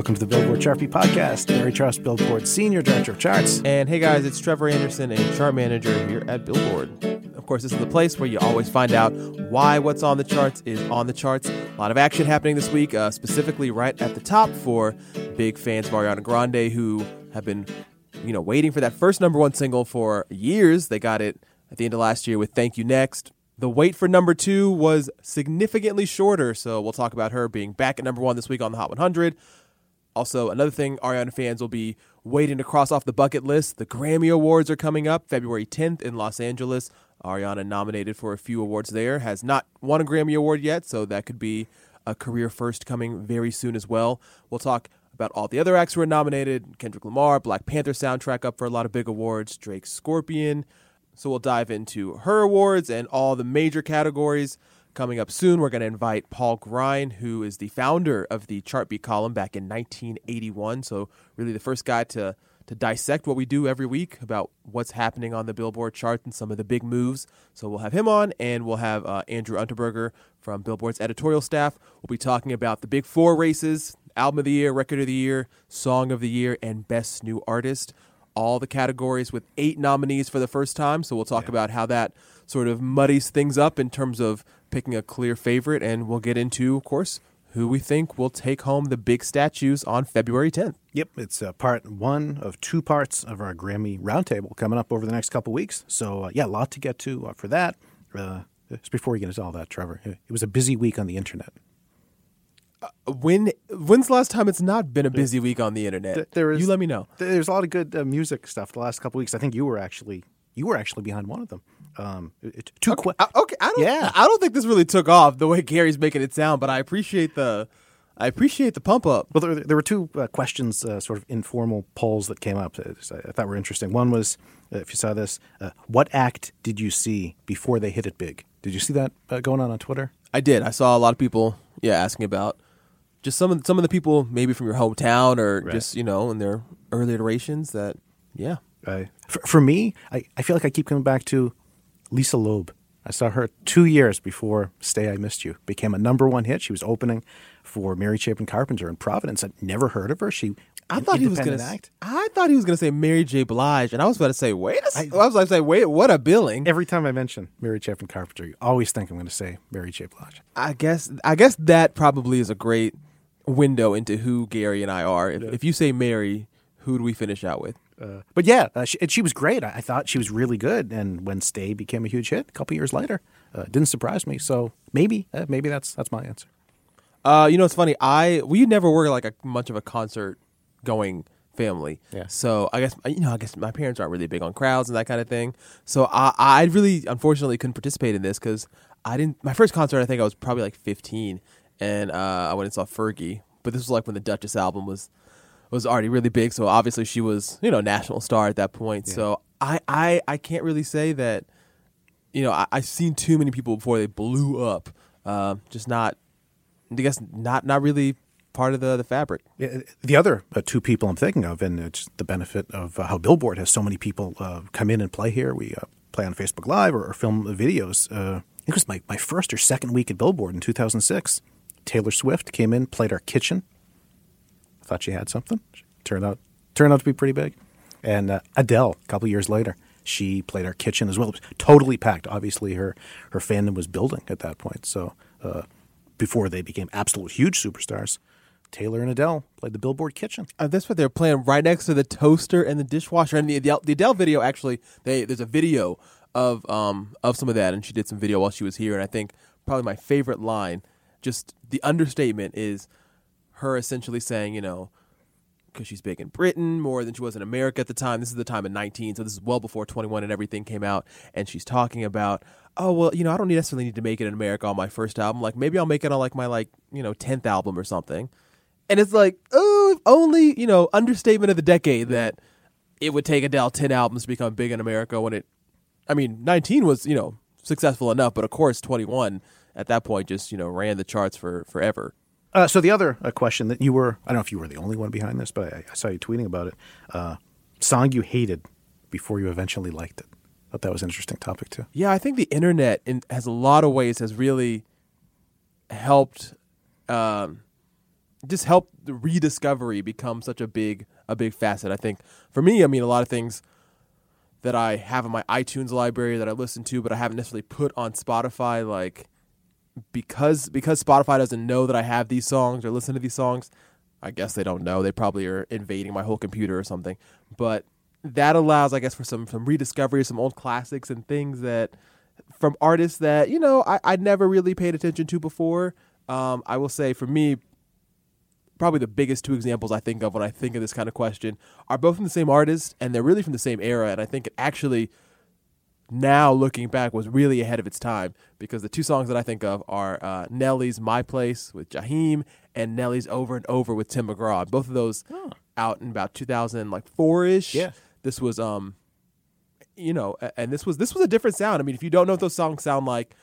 welcome to the Billboard Chart Beat Podcast. Gary Trust, Billboard Senior Director of Charts. And hey guys, it's Trevor Anderson, a chart manager here at Billboard. Of course, this is the place where you always find out why what's on the charts is on the charts. A lot of action happening this week, uh, specifically right at the top for big fans of Ariana Grande who have been, you know, waiting for that first number one single for years. They got it at the end of last year with Thank You Next. The wait for number two was significantly shorter, so we'll talk about her being back at number one this week on the Hot 100. Also, another thing Ariana fans will be waiting to cross off the bucket list. The Grammy Awards are coming up February 10th in Los Angeles. Ariana nominated for a few awards there, has not won a Grammy Award yet, so that could be a career first coming very soon as well. We'll talk about all the other acts who are nominated Kendrick Lamar, Black Panther soundtrack up for a lot of big awards, Drake Scorpion. So we'll dive into her awards and all the major categories. Coming up soon, we're going to invite Paul Grein, who is the founder of the Chartbeat column back in 1981. So, really, the first guy to to dissect what we do every week about what's happening on the Billboard chart and some of the big moves. So, we'll have him on, and we'll have uh, Andrew Unterberger from Billboard's editorial staff. We'll be talking about the big four races album of the year, record of the year, song of the year, and best new artist. All the categories with eight nominees for the first time. So, we'll talk about how that sort of muddies things up in terms of picking a clear favorite, and we'll get into, of course, who we think will take home the big statues on February 10th. Yep, it's uh, part one of two parts of our Grammy Roundtable coming up over the next couple weeks. So, uh, yeah, a lot to get to uh, for that. Uh, just before we get into all that, Trevor, it was a busy week on the internet. When when's the last time it's not been a busy week on the internet? Th- there is- you let me know. There's a lot of good uh, music stuff the last couple weeks. I think you were actually you were actually behind one of them. Um, two que- I, okay, I don't. Yeah. I don't think this really took off the way Gary's making it sound, but I appreciate the, I appreciate the pump up. Well, there, there were two uh, questions, uh, sort of informal polls that came up. that I thought were interesting. One was, uh, if you saw this, uh, what act did you see before they hit it big? Did you see that uh, going on on Twitter? I did. I saw a lot of people, yeah, asking about just some of some of the people maybe from your hometown or Right. just you know in their early iterations that, yeah, Uh, for, for me, I, I feel like I keep coming back to Lisa Loeb. I saw her two years before "Stay I Missed You" became a number one hit. She was opening for Mary Chapin Carpenter in Providence. I'd never heard of her. She I thought he was gonna. act. I thought he was gonna say Mary J. Blige, and I was about to say, wait. A, s- I, was like, say, wait, what a billing. Every time I mention Mary Chapin Carpenter, you always think I'm going to say Mary J. Blige. I guess. I guess that probably is a great window into who Gary and I are. If, if you say Mary, who do we finish out with? Uh, but yeah, uh, she, and she was great. I, I thought she was really good. And when "Stay" became a huge hit a couple years later, uh, didn't surprise me. So maybe, uh, maybe that's that's my answer. Uh, you know, it's funny. I we never were like a much of a concert going family. Yeah. So I guess you know, I guess my parents aren't really big on crowds and that kind of thing. So I I really unfortunately couldn't participate in this because I didn't. My first concert, I think I was probably like 15, and uh, I went and saw Fergie. But this was like when the Duchess album was was already really big. So obviously she was you know national star at that point. So I I I can't really say that. You know, I, I've seen too many people before they blew up. Um, just not I guess not not really part of the the fabric. The other uh, two people I'm thinking of, and it's the benefit of uh, how Billboard has so many people uh, come in and play here. We uh, play on Facebook Live or, or film videos. Uh, I think it was my, my first or second week at Billboard in 2006. Taylor Swift came in, played our kitchen. Thought she had something. Turned out turned out to be pretty big. And uh, Adele, a couple years later, she played our kitchen as well. It was totally packed. Obviously, her her fandom was building at that point. So uh, before they became absolute huge superstars, Taylor and Adele played the Billboard kitchen. Uh, that's what they're playing right next to the toaster and the dishwasher. And the Adele, the Adele video actually, they there's a video of um of some of that, and she did some video while she was here. And I think probably my favorite line, just the understatement, is her essentially saying, you know, because she's big in Britain more than she was in America at the time. This is the time of 19, so this is well before 21 and everything came out. And she's talking about, oh well, you know, I don't necessarily need to make it in America on my first album. Like maybe I'll make it on like my like you know 10th album or something. And it's like, oh, only you know, understatement of the decade that it would take Adele 10 albums to become big in America when it. I mean, 19 was you know successful enough, but of course 21 at that point just you know ran the charts for forever. Uh, so the other uh, question that you were, I don't know if you were the only one behind this, but I, I saw you tweeting about it. Uh, song you hated before you eventually liked it. Thought that was an interesting topic too. Yeah, I think the internet in, has a lot of ways has really helped, um, just helped the rediscovery become such a big a big facet. I think for me, I mean, a lot of things that I have in my iTunes library that I listen to, but I haven't necessarily put on Spotify, like because because Spotify doesn't know that I have these songs or listen to these songs. I guess they don't know. They probably are invading my whole computer or something. But that allows, I guess, for some some rediscovery, some old classics and things that from artists that you know I I never really paid attention to before. Um, I will say for me, probably the biggest two examples I think of when I think of this kind of question are both from the same artist and they're really from the same era. And I think it actually now looking back was really ahead of its time because the two songs that I think of are uh, Nelly's "My Place" with Jaheim and Nelly's "Over and Over" with Tim McGraw. Both of those out in about 2000 like four ish. Yeah. This was um, you know, and this was this was a different sound. I mean, if you don't know what those songs sound like,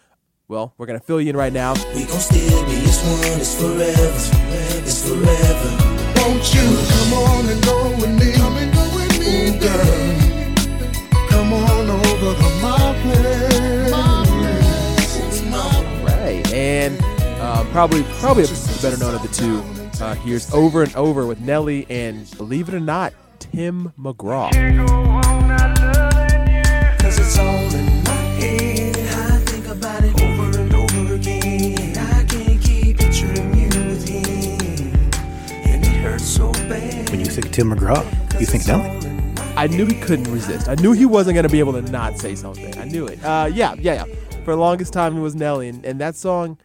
well, we're gonna fill you in right now. We gon' still be as one, it's forever, it's forever. Won't you probably probably the better known of the two. Uh, here's "Over and Over" with Nelly and believe it or not, Tim McGraw. Cause it's all in my head. I think about it over and over again. I can't keep picturing you with him. And it hurts so bad. When you think Tim McGraw, you think Nelly. I knew he couldn't resist. I knew he wasn't going to be able to not say something. I knew it. Uh, yeah, yeah, yeah. For the longest time, it was Nelly. And, and that song,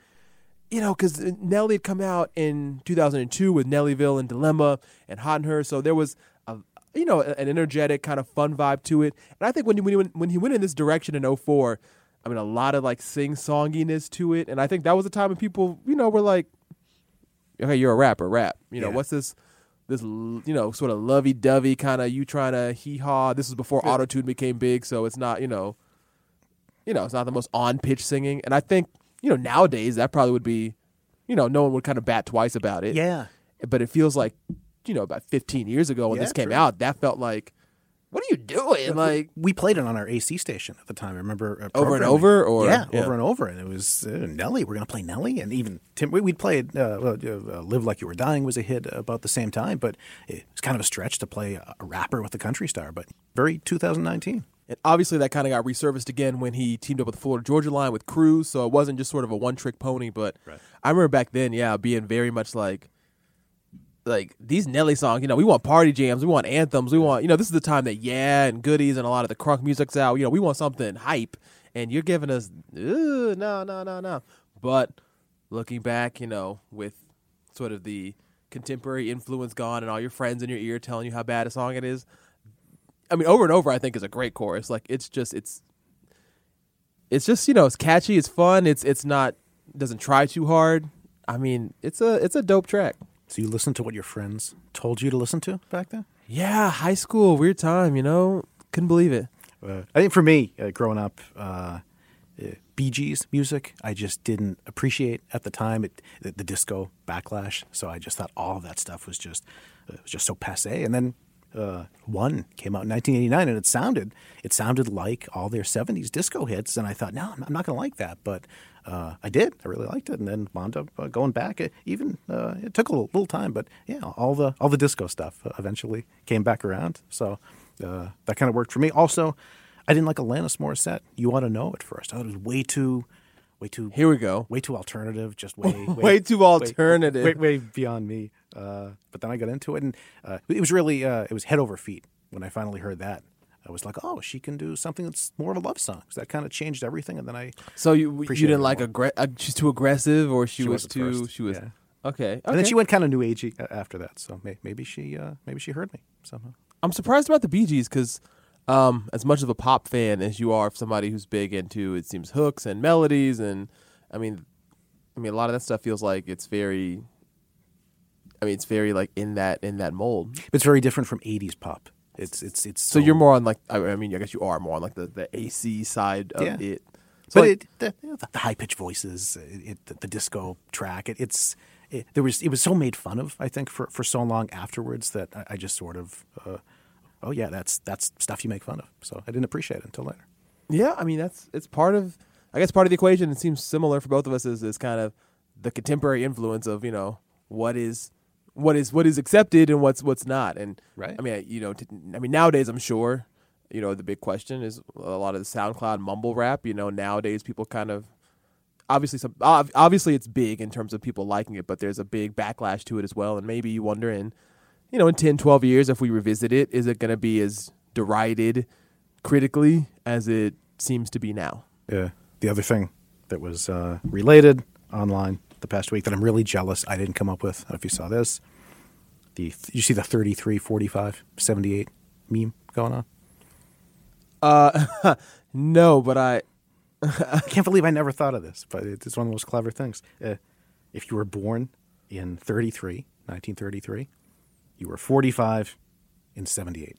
you know, because uh, Nelly had come out in 2002 with Nellyville and Dilemma and Hot and Her. So there was, a, you know, an energetic kind of fun vibe to it. And I think when he, when he, went, when he went in this direction in 04, I mean, a lot of like sing songiness to it. And I think that was a time when people, you know, were like, okay, you're a rapper, rap. You know, Yeah. what's this? This you know sort of lovey dovey kind of you trying to hee haw. This is before auto tune became big, so it's not you know, you know it's not the most on pitch singing. And I think you know nowadays that probably would be, you know, no one would kind of bat twice about it. Yeah. But it feels like, you know, about 15 years ago when Yeah, this came true. out, that felt like, what are you doing? Like we played it on our AC station at the time. I remember uh, Over and over, or- yeah, yeah. over and over, and it was uh, Nelly. We're gonna play Nelly, and even Tim. We, we'd played uh, uh, "Live Like You Were Dying" was a hit about the same time, but it was kind of a stretch to play a, a rapper with a country star. But very 2019. And obviously, that kind of got resurfaced again when he teamed up with the Florida Georgia Line with Cruise. So it wasn't just sort of a one trick pony. But I remember back then, yeah, being very much like, like these Nelly songs. You know, we want party jams, we want anthems, we want. You know, this is the time that yeah and goodies and a lot of the crunk music's out. You know, we want something hype, and you're giving us "Ugh, no, no, no, no. But looking back, you know, with sort of the contemporary influence gone and all your friends in your ear telling you how bad a song it is. I mean, over and over, I think is a great chorus. Like it's just it's it's just you know it's catchy, it's fun, it's it's not doesn't try too hard. I mean, it's a it's a dope track. So you listened to what your friends told you to listen to back then. Yeah, high school, weird time, you know. Couldn't believe it. Uh, I think for me, uh, growing up, uh, uh, Bee Gees music, I just didn't appreciate at the time. It the, the disco backlash, so I just thought all of that stuff was just uh, was just so passe. And then uh, one came out in 1989, and it sounded it sounded like all their 70s disco hits, and I thought, no, I'm not going to like that, but uh, I did. I really liked it, and then wound up uh, going back. It even uh, it took a little, little, time, but yeah, all the all the disco stuff eventually came back around. So uh, that kind of worked for me. Also, I didn't like Alanis Morissette. You want to know at first? I thought it was way too. Way too. Here we go. Way too alternative. Just way. way, way too alternative. way, Way, way, beyond me. Uh, but then I got into it, and uh, it was really it was head over feet when I finally heard that. I was like, oh, she can do something that's more of a love song. So that kind of changed everything. And then I so you you didn't like aggra- uh, she's too aggressive or she, she was too first. she was yeah. okay, okay. And then she went kind of new agey after that. So may, maybe she uh, maybe she heard me somehow. I'm surprised about the Bee Gees because um, as much of a pop fan as you are, somebody who's big into it seems hooks and melodies and I mean, I mean a lot of that stuff feels like it's very. I mean, it's very like in that in that mold. It's very different from '80s pop. It's it's it's. So, so you're more on like I mean I guess you are more on like the, the AC side of yeah. it. So but like, it, the, you know, the, the high pitched voices, it, the, the, disco track, it, it's it, there was it was so made fun of. I think for, for so long afterwards that I, I just sort of, uh, oh yeah, that's that's stuff you make fun of. So I didn't appreciate it until later. Yeah, I mean that's it's part of I guess part of the equation. It seems similar for both of us is is kind of the contemporary influence of you know what is what is what is accepted and what's what's not. And right. I mean, you know, t- I mean nowadays I'm sure, you know, the big question is a lot of the SoundCloud mumble rap. You know, nowadays people kind of obviously some obviously it's big in terms of people liking it, but there's a big backlash to it as well. And maybe you wonder in you know in 10, 12 years if we revisit it, is it going to be as derided critically as it seems to be now? Yeah. The other thing that was uh, related online the past week that I'm really jealous I didn't come up with. I don't know if you saw this. The you see the 33, 45, 78 meme going on? Uh, no, but I I can't believe I never thought of this, but it's one of the most clever things. Uh, if you were born in 33, 1933, you were 45 in 78.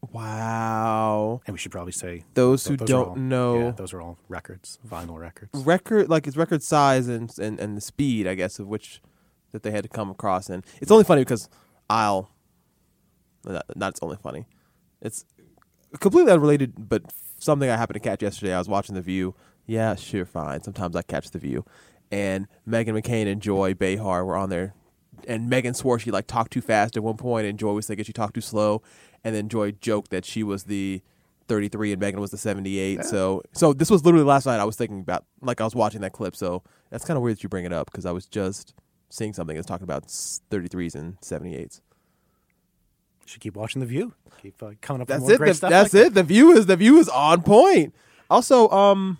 Wow. And we should probably say those who those don't all, know. Yeah, those are all records, vinyl records. Record like it's record size and, and and the speed, I guess, of which that they had to come across. And it's only funny because I'll not, not it's only funny. It's completely unrelated, but something I happened to catch yesterday. I was watching The View. Yeah, sure, fine. Sometimes I catch The View, and Meghan McCain and Joy Behar were on there, and Meghan swore she like talked too fast at one point, and Joy was thinking she talked too slow, and then Joy joked that she was the 33 and Meghan was the 78. Yeah. So, so this was literally last night. I was thinking about like I was watching that clip. So that's kind of weird that you bring it up because I was just seeing something that's talking about 33s and 78s. Should keep watching The View. Keep uh, coming up That's with more it. great The, stuff. that's like it. The view is the view is on point. Also, um,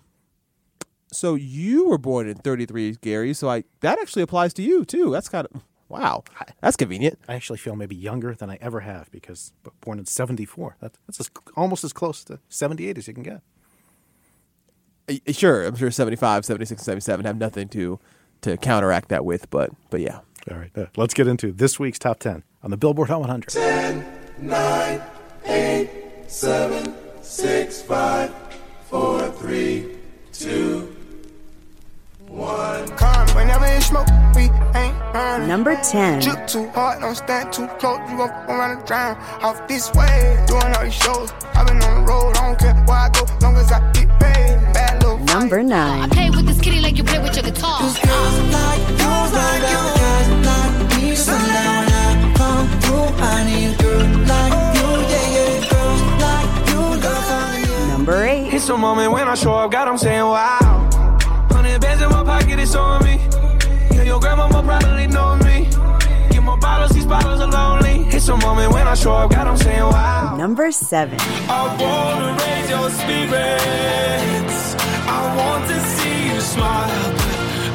so you were born in 33, Gary. So I that actually applies to you too. That's kind of wow. That's convenient. I actually feel maybe younger than I ever have because born in 74. That, that's as, almost as close to 78 as you can get. Sure, I'm sure 75, 76, 77 have nothing to to counteract that with, but but yeah. All right, uh, let's get into this week's top 10 on the Billboard Hot 100. 10, 9, 8, 7, 6, 5, 4, 3, 2, Number 10. Shoot too hard, don't stand too close. You gon' around and drown. Off this way, doing all these shows. i been on the road, I don't care where I go, long as I get paid. Bad little Number 9. Play with this kitty like you play with your guitar. Girls like you, like you, guys like me. Sundown when I come through, I need a girl like you, yeah, yeah. Girls like you, love finding you. Number 8. It's a moment when I show up, God, I'm saying wow. In my pocket, it's on me. Yeah, your grandma probably know me. Get more bottles, these bottles are lonely. It's a moment when I show up, God, I'm saying wow. Number 7. I wanna raise your spirits. I want to see you smile,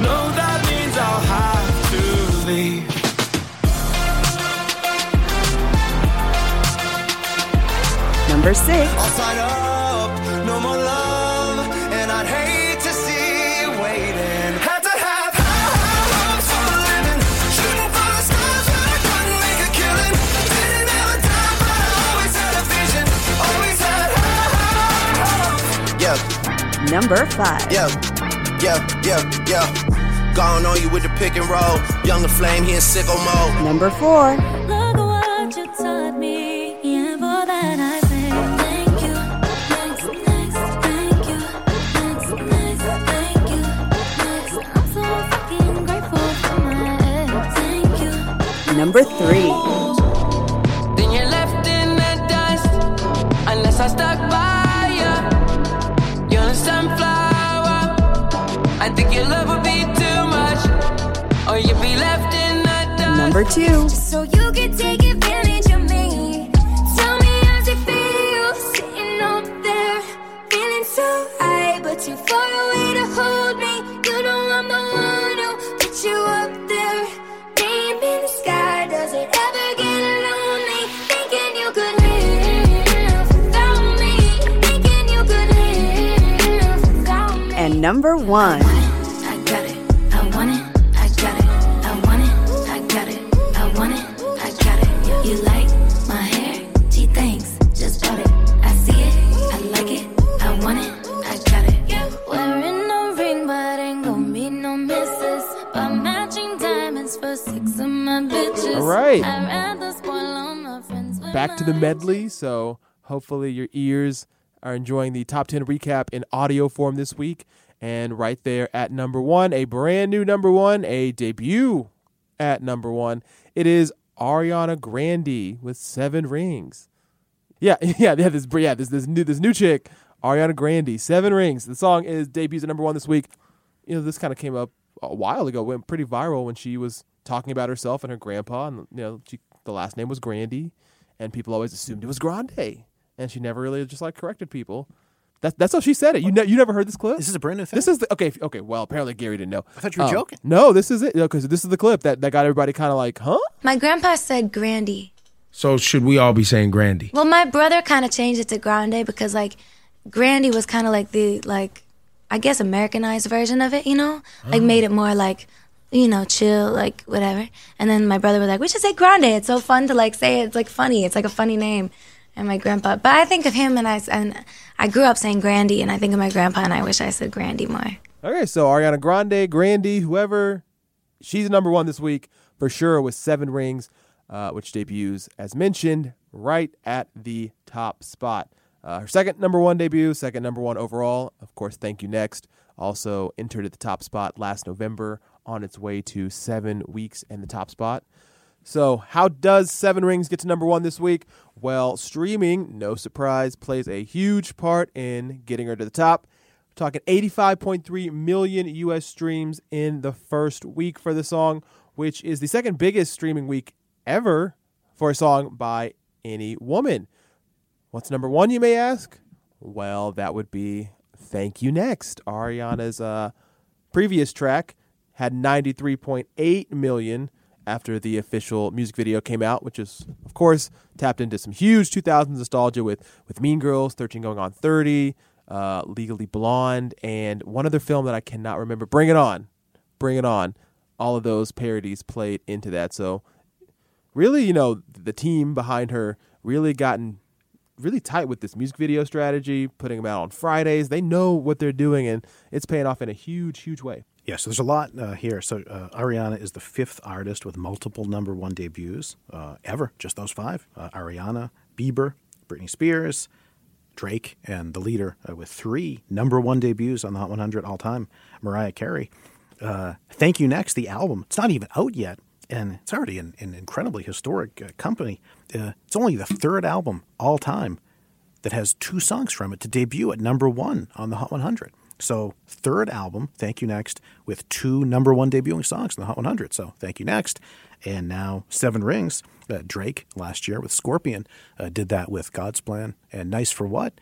no, that means I'll have to leave. Number 6. Number five. Yeah, yeah, yeah, yeah. Gone on you with the pick and roll. Younger flame, here in sicko mode. Number four. Look what you taught me, and for that I say thank you. Thanks, thanks, thank you. Thanks, thanks, thank you. Thanks. I'm so fucking grateful for my ex. Thank you. Number three. Your love would be too much, or you'd be left in the dust. Number two. Just so you can take advantage of me. Tell me how's it feel sitting up there, feeling so high, but too far away to hold me. You know I'm the one who put you up there. Name in the sky, does it ever get lonely? Thinking you could live without To the medley. So hopefully your ears are enjoying the top 10 recap in audio form this week. And right there at number one, a brand new number one, a debut at number one. It is Ariana Grande with seven rings. Yeah, yeah, yeah. This, yeah, this this new this new chick, Ariana Grande, seven rings. The song is debuts at number one this week. You know, this kind of came up a while ago, went pretty viral when she was talking about herself and her grandpa, and you know, she, the last name was Grandy, and people always assumed it was Grande, and she never really just like corrected people. That's that's how she said it. You ne- you never heard this clip? This is a brand new thing. This is the, okay. Okay. Well, apparently Gary didn't know. I thought you were Um, joking. No, this is it. Because this is the clip that, that got everybody kind of like, huh? My grandpa said Grandy. So should we all be saying Grandy? Well, my brother kind of changed it to Grande because like Grandy was kind of like the like I guess Americanized version of it, you know, like Oh. made it more like you know chill, like whatever. And then my brother was like, we should say Grande. It's so fun to like say it. It's like funny. It's like a funny name. And my grandpa, but I think of him and I and I grew up saying Grandy, and I think of my grandpa, and I wish I said Grandy more. Okay, so Ariana Grande, Grandy, whoever, she's number one this week for sure with seven rings, uh, which debuts, as mentioned, right at the top spot. Uh, her second number one debut, second number one overall. Of course, Thank You Next also entered at the top spot last November on its way to seven weeks in the top spot. So, how does Seven Rings get to number one this week? Well, streaming, no surprise, plays a huge part in getting her to the top. We're talking 85.3 million US streams in the first week for the song, which is the second biggest streaming week ever for a song by any woman. What's number one, you may ask? Well, that would be Thank You Next. Ariana's uh, previous track had 93.8 million after the official music video came out, which is, of course, tapped into some huge 2000s nostalgia with, with Mean Girls, 13 Going on 30, uh, Legally Blonde, and one other film that I cannot remember. Bring It On. Bring It On. All of those parodies played into that. So, really, you know, the team behind her really gotten really tight with this music video strategy, putting them out on Fridays. They know what they're doing, and it's paying off in a huge, huge way. Yeah, so there's a lot uh, here. So uh, Ariana is the fifth artist with multiple number one debuts uh, ever. Just those five: uh, Ariana, Bieber, Britney Spears, Drake, and the leader uh, with three number one debuts on the Hot 100 all time, Mariah Carey. Uh, Thank You Next, the album. It's not even out yet, and it's already an, an incredibly historic company. It's only the third album all time that has two songs from it to debut at number one on the Hot 100. So, third album, Thank You Next, with two number one debuting songs in the Hot 100. So, Thank You Next, and now Seven Rings. Uh, Drake last year with Scorpion uh, did that with God's Plan and Nice for What.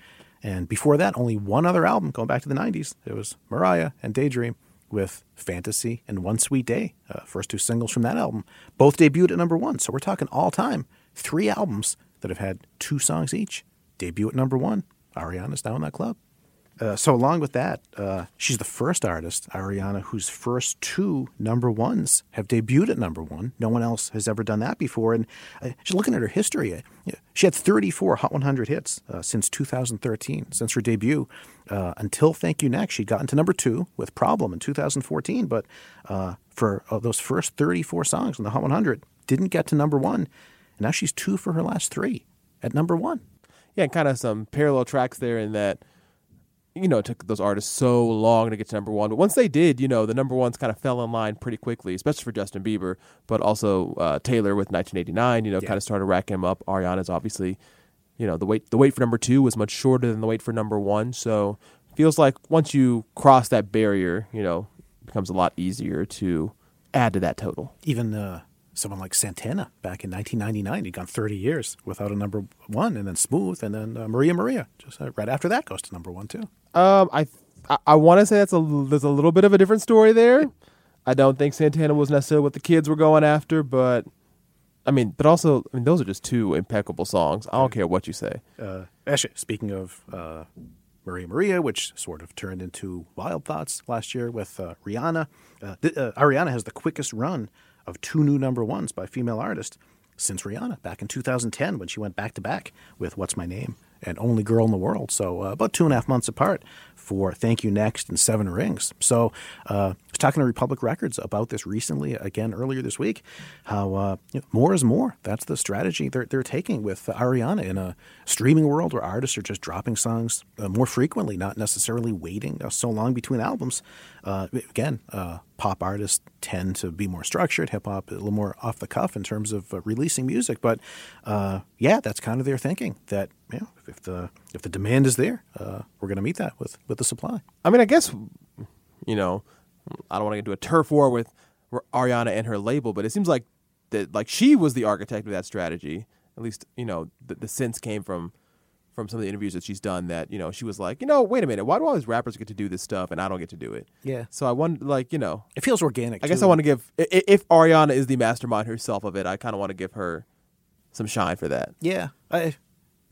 And before that, only one other album going back to the 90s. It was Mariah and Daydream with Fantasy and One Sweet Day, uh, first two singles from that album. Both debuted at number one. So, we're talking all time three albums that have had two songs each debut at number one. Ariana's now in that club. Uh, so along with that, uh, she's the first artist, Ariana, whose first two number ones have debuted at number one. No one else has ever done that before. And uh, she's looking at her history. Uh, she had 34 Hot 100 hits uh, since 2013, since her debut. Uh, until Thank You Next, she'd gotten to number two with Problem in 2014. But for those first 34 songs on the Hot 100, didn't get to number one. And now she's two for her last three at number one. Yeah, kind of some parallel tracks there in that you know, it took those artists so long to get to number one. But once they did, you know, the number ones kind of fell in line pretty quickly, especially for Justin Bieber, but also uh, Taylor with 1989, you know, Yeah. kind of started racking him up. Ariana's obviously, you know, the wait the wait for number two was much shorter than the wait for number one. So feels like once you cross that barrier, you know, it becomes a lot easier to add to that total. even uh, someone like Santana back in 1999, he'd gone 30 years without a number one, and then Smooth, and then uh, Maria Maria. Just uh, right after that goes to number one too. Um, I I, I want to say that's a there's a little bit of a different story there. I don't think Santana was necessarily what the kids were going after, but I mean, but also, I mean, those are just two impeccable songs. I don't care what you say. Uh, actually, speaking of uh, Maria Maria, which sort of turned into Wild Thoughts last year with uh, Rihanna, uh, th- uh, Ariana has the quickest run of two new number ones by female artists since Rihanna back in 2010 when she went back to back with What's My Name and Only Girl in the World. So uh, about two and a half months apart for Thank You Next and Seven Rings. So uh, I was talking to Republic Records about this recently, again earlier this week, how uh, you know, more is more. That's the strategy they're, they're taking with Ariana in a streaming world where artists are just dropping songs uh, more frequently, not necessarily waiting uh, so long between albums. Uh, again, uh, pop artists tend to be more structured, hip hop a little more off the cuff in terms of releasing music. But yeah, that's kind of their thinking that you know, if the if the demand is there, uh, we're going to meet that with with the supply. I mean, I guess, you know, I don't want to get into a turf war with Ariana and her label, but it seems like that, like she was the architect of that strategy. At least, you know, the, the sense came from from some of the interviews that she's done that you know she was like, you know, wait a minute, why do all these rappers get to do this stuff and I don't get to do it? Yeah. So I want like, you know, It feels organic. I guess too. I want to give i- i- if Ariana is the mastermind herself of it, I kind of want to give her some shine for that. Yeah, I,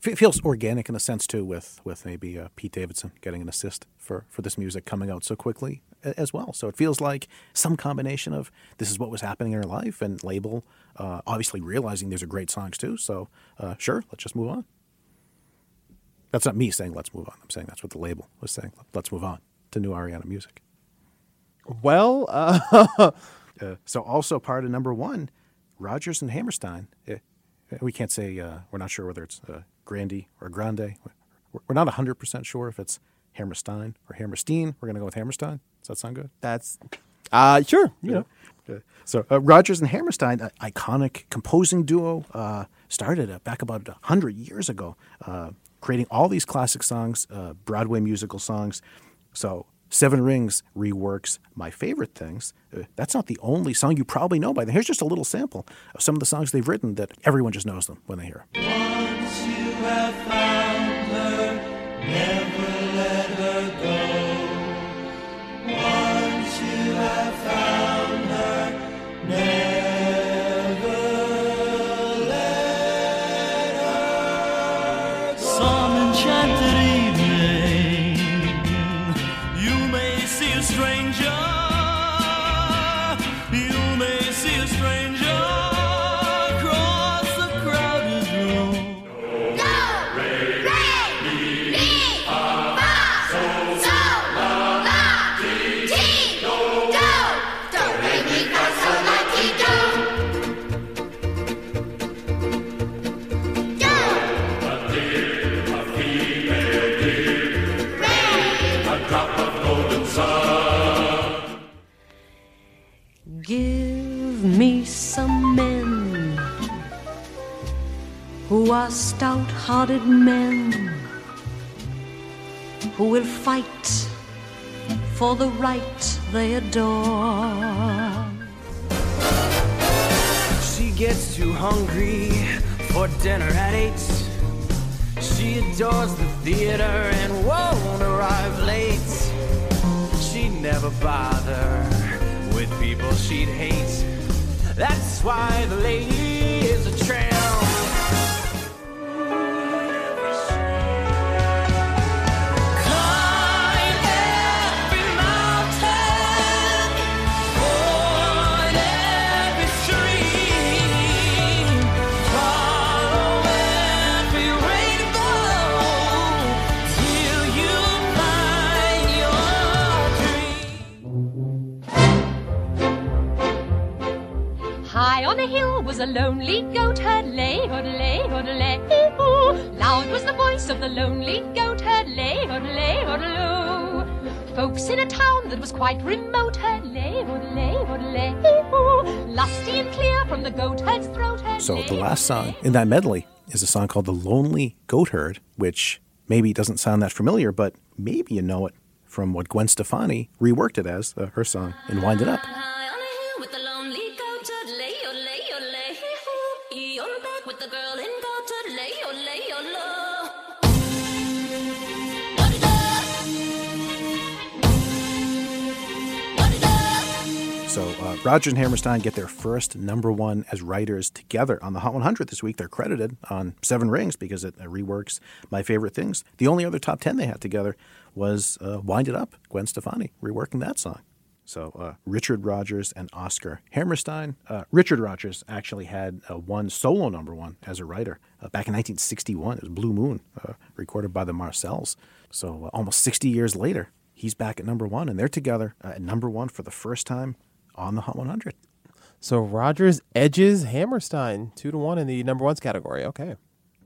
it feels organic in a sense too, with with maybe uh, Pete Davidson getting an assist for for this music coming out so quickly as well. So it feels like some combination of this is what was happening in her life, and label uh, obviously realizing these are great songs too. So uh, sure, let's just move on. That's not me saying let's move on. I'm saying that's what the label was saying. Let's move on to new Ariana music. Well, uh, Uh, so also part of number one, Rodgers and Hammerstein. Uh, we can't say uh, we're not sure whether it's uh, Grandy or Grande. We're not hundred percent sure if it's Hammerstein or Hammerstein. We're gonna go with Hammerstein. Does that sound good? that's uh sure, you know. Uh, So uh, Rodgers and Hammerstein, an iconic composing duo, uh, started uh, back about hundred years ago, uh, creating all these classic songs, uh, Broadway musical songs. So Seven Rings reworks my favorite things. Uh, that's not the only song you probably know by them. Here's just a little sample of some of the songs they've written that everyone just knows them when they hear. 'em. Have found her, never are stout hearted men who will fight for the right they adore. She gets too hungry for dinner at eight. She adores the theater and won't arrive late. She'd never bother with people she'd hate. That's why the lady is a tramp. A lonely goat herd, lay, hoodlay, hoodlay, ooh. Loud was the voice of the lonely goat herd, lay, hoodlay, hoodloo. Folks in a town that was quite remote heard, lay, hoodlay, hoodlay, ooh. Lusty and clear from the goat herd's throat, heard, So the last song in that medley is a song called "The Lonely Goat Herd," which maybe doesn't sound that familiar, but maybe you know it from what Gwen Stefani reworked it as uh, her song in "Wind It Up." Roger and Hammerstein get their first number one as writers together on the Hot 100 this week. They're credited on Seven Rings because it reworks My Favorite Things. The only other top 10 they had together was uh, Wind It Up, Gwen Stefani, reworking that song. So uh, Richard Rodgers and Oscar Hammerstein. Uh, Richard Rodgers actually had uh, one solo number one as a writer uh, back in 1961. It was Blue Moon, uh, recorded by the Marcels. So uh, almost 60 years later, he's back at number one, and they're together at number one for the first time on the Hot 100. So Rodgers edges Hammerstein two to one in the number ones category. Okay.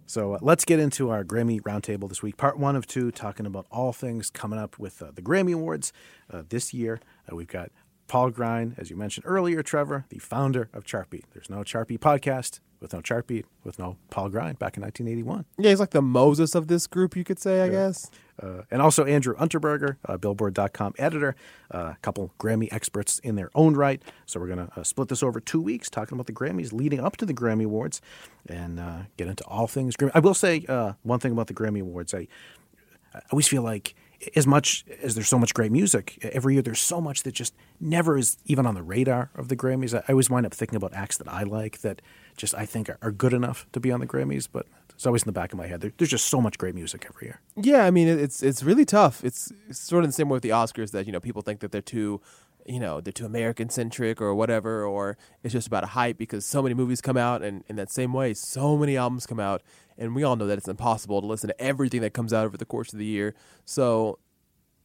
So uh, let's get into our Grammy roundtable this week. Part one of two, talking about all things coming up with uh, the Grammy Awards uh, this year. Uh, we've got Paul Grein, as you mentioned earlier, Trevor, the founder of Chartbeat. There's no Chartbeat podcast with no Chartbeat, with no Paul Grein back in 1981. Yeah, he's like the Moses of this group, you could say, I guess. Uh, and also Andrew Unterberger, uh, Billboard.com editor, uh, a couple Grammy experts in their own right. So we're going to uh, split this over two weeks, talking about the Grammys leading up to the Grammy Awards, and uh, get into all things Grammy. I will say uh, one thing about the Grammy Awards. I, I always feel like as much as there's so much great music every year, there's so much that just never is even on the radar of the Grammys. I, I always wind up thinking about acts that I like that just I think are, are good enough to be on the Grammys, but it's always in the back of my head. There, there's just so much great music every year. Yeah, I mean it's it's really tough. It's, sort of the same way with the Oscars that you know people think that they're too, you know, they're too American centric or whatever, or it's just about a hype because so many movies come out, and in that same way, so many albums come out, and we all know that it's impossible to listen to everything that comes out over the course of the year. So,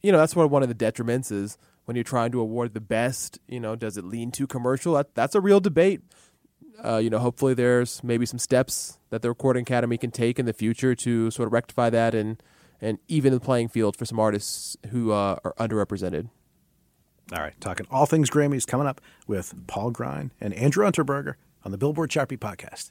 you know, that's what one of the detriments is when you're trying to award the best. You know, does it lean too commercial? That, that's a real debate. Uh, you know, hopefully there's maybe some steps that the Recording Academy can take in the future to sort of rectify that and and even the playing field for some artists who uh, are underrepresented. All right, talking all things Grammys coming up with Paul Grein and Andrew Unterberger on the Billboard Chartbeat podcast.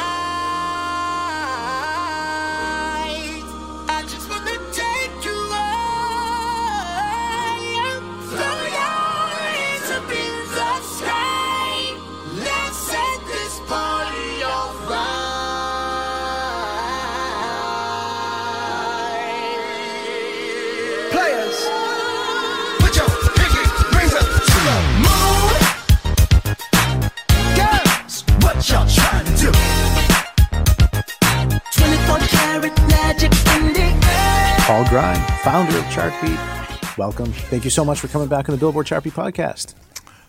Paul Grein, founder of Chartbeat. Welcome. Thank you so much for coming back on the Billboard Chartbeat podcast.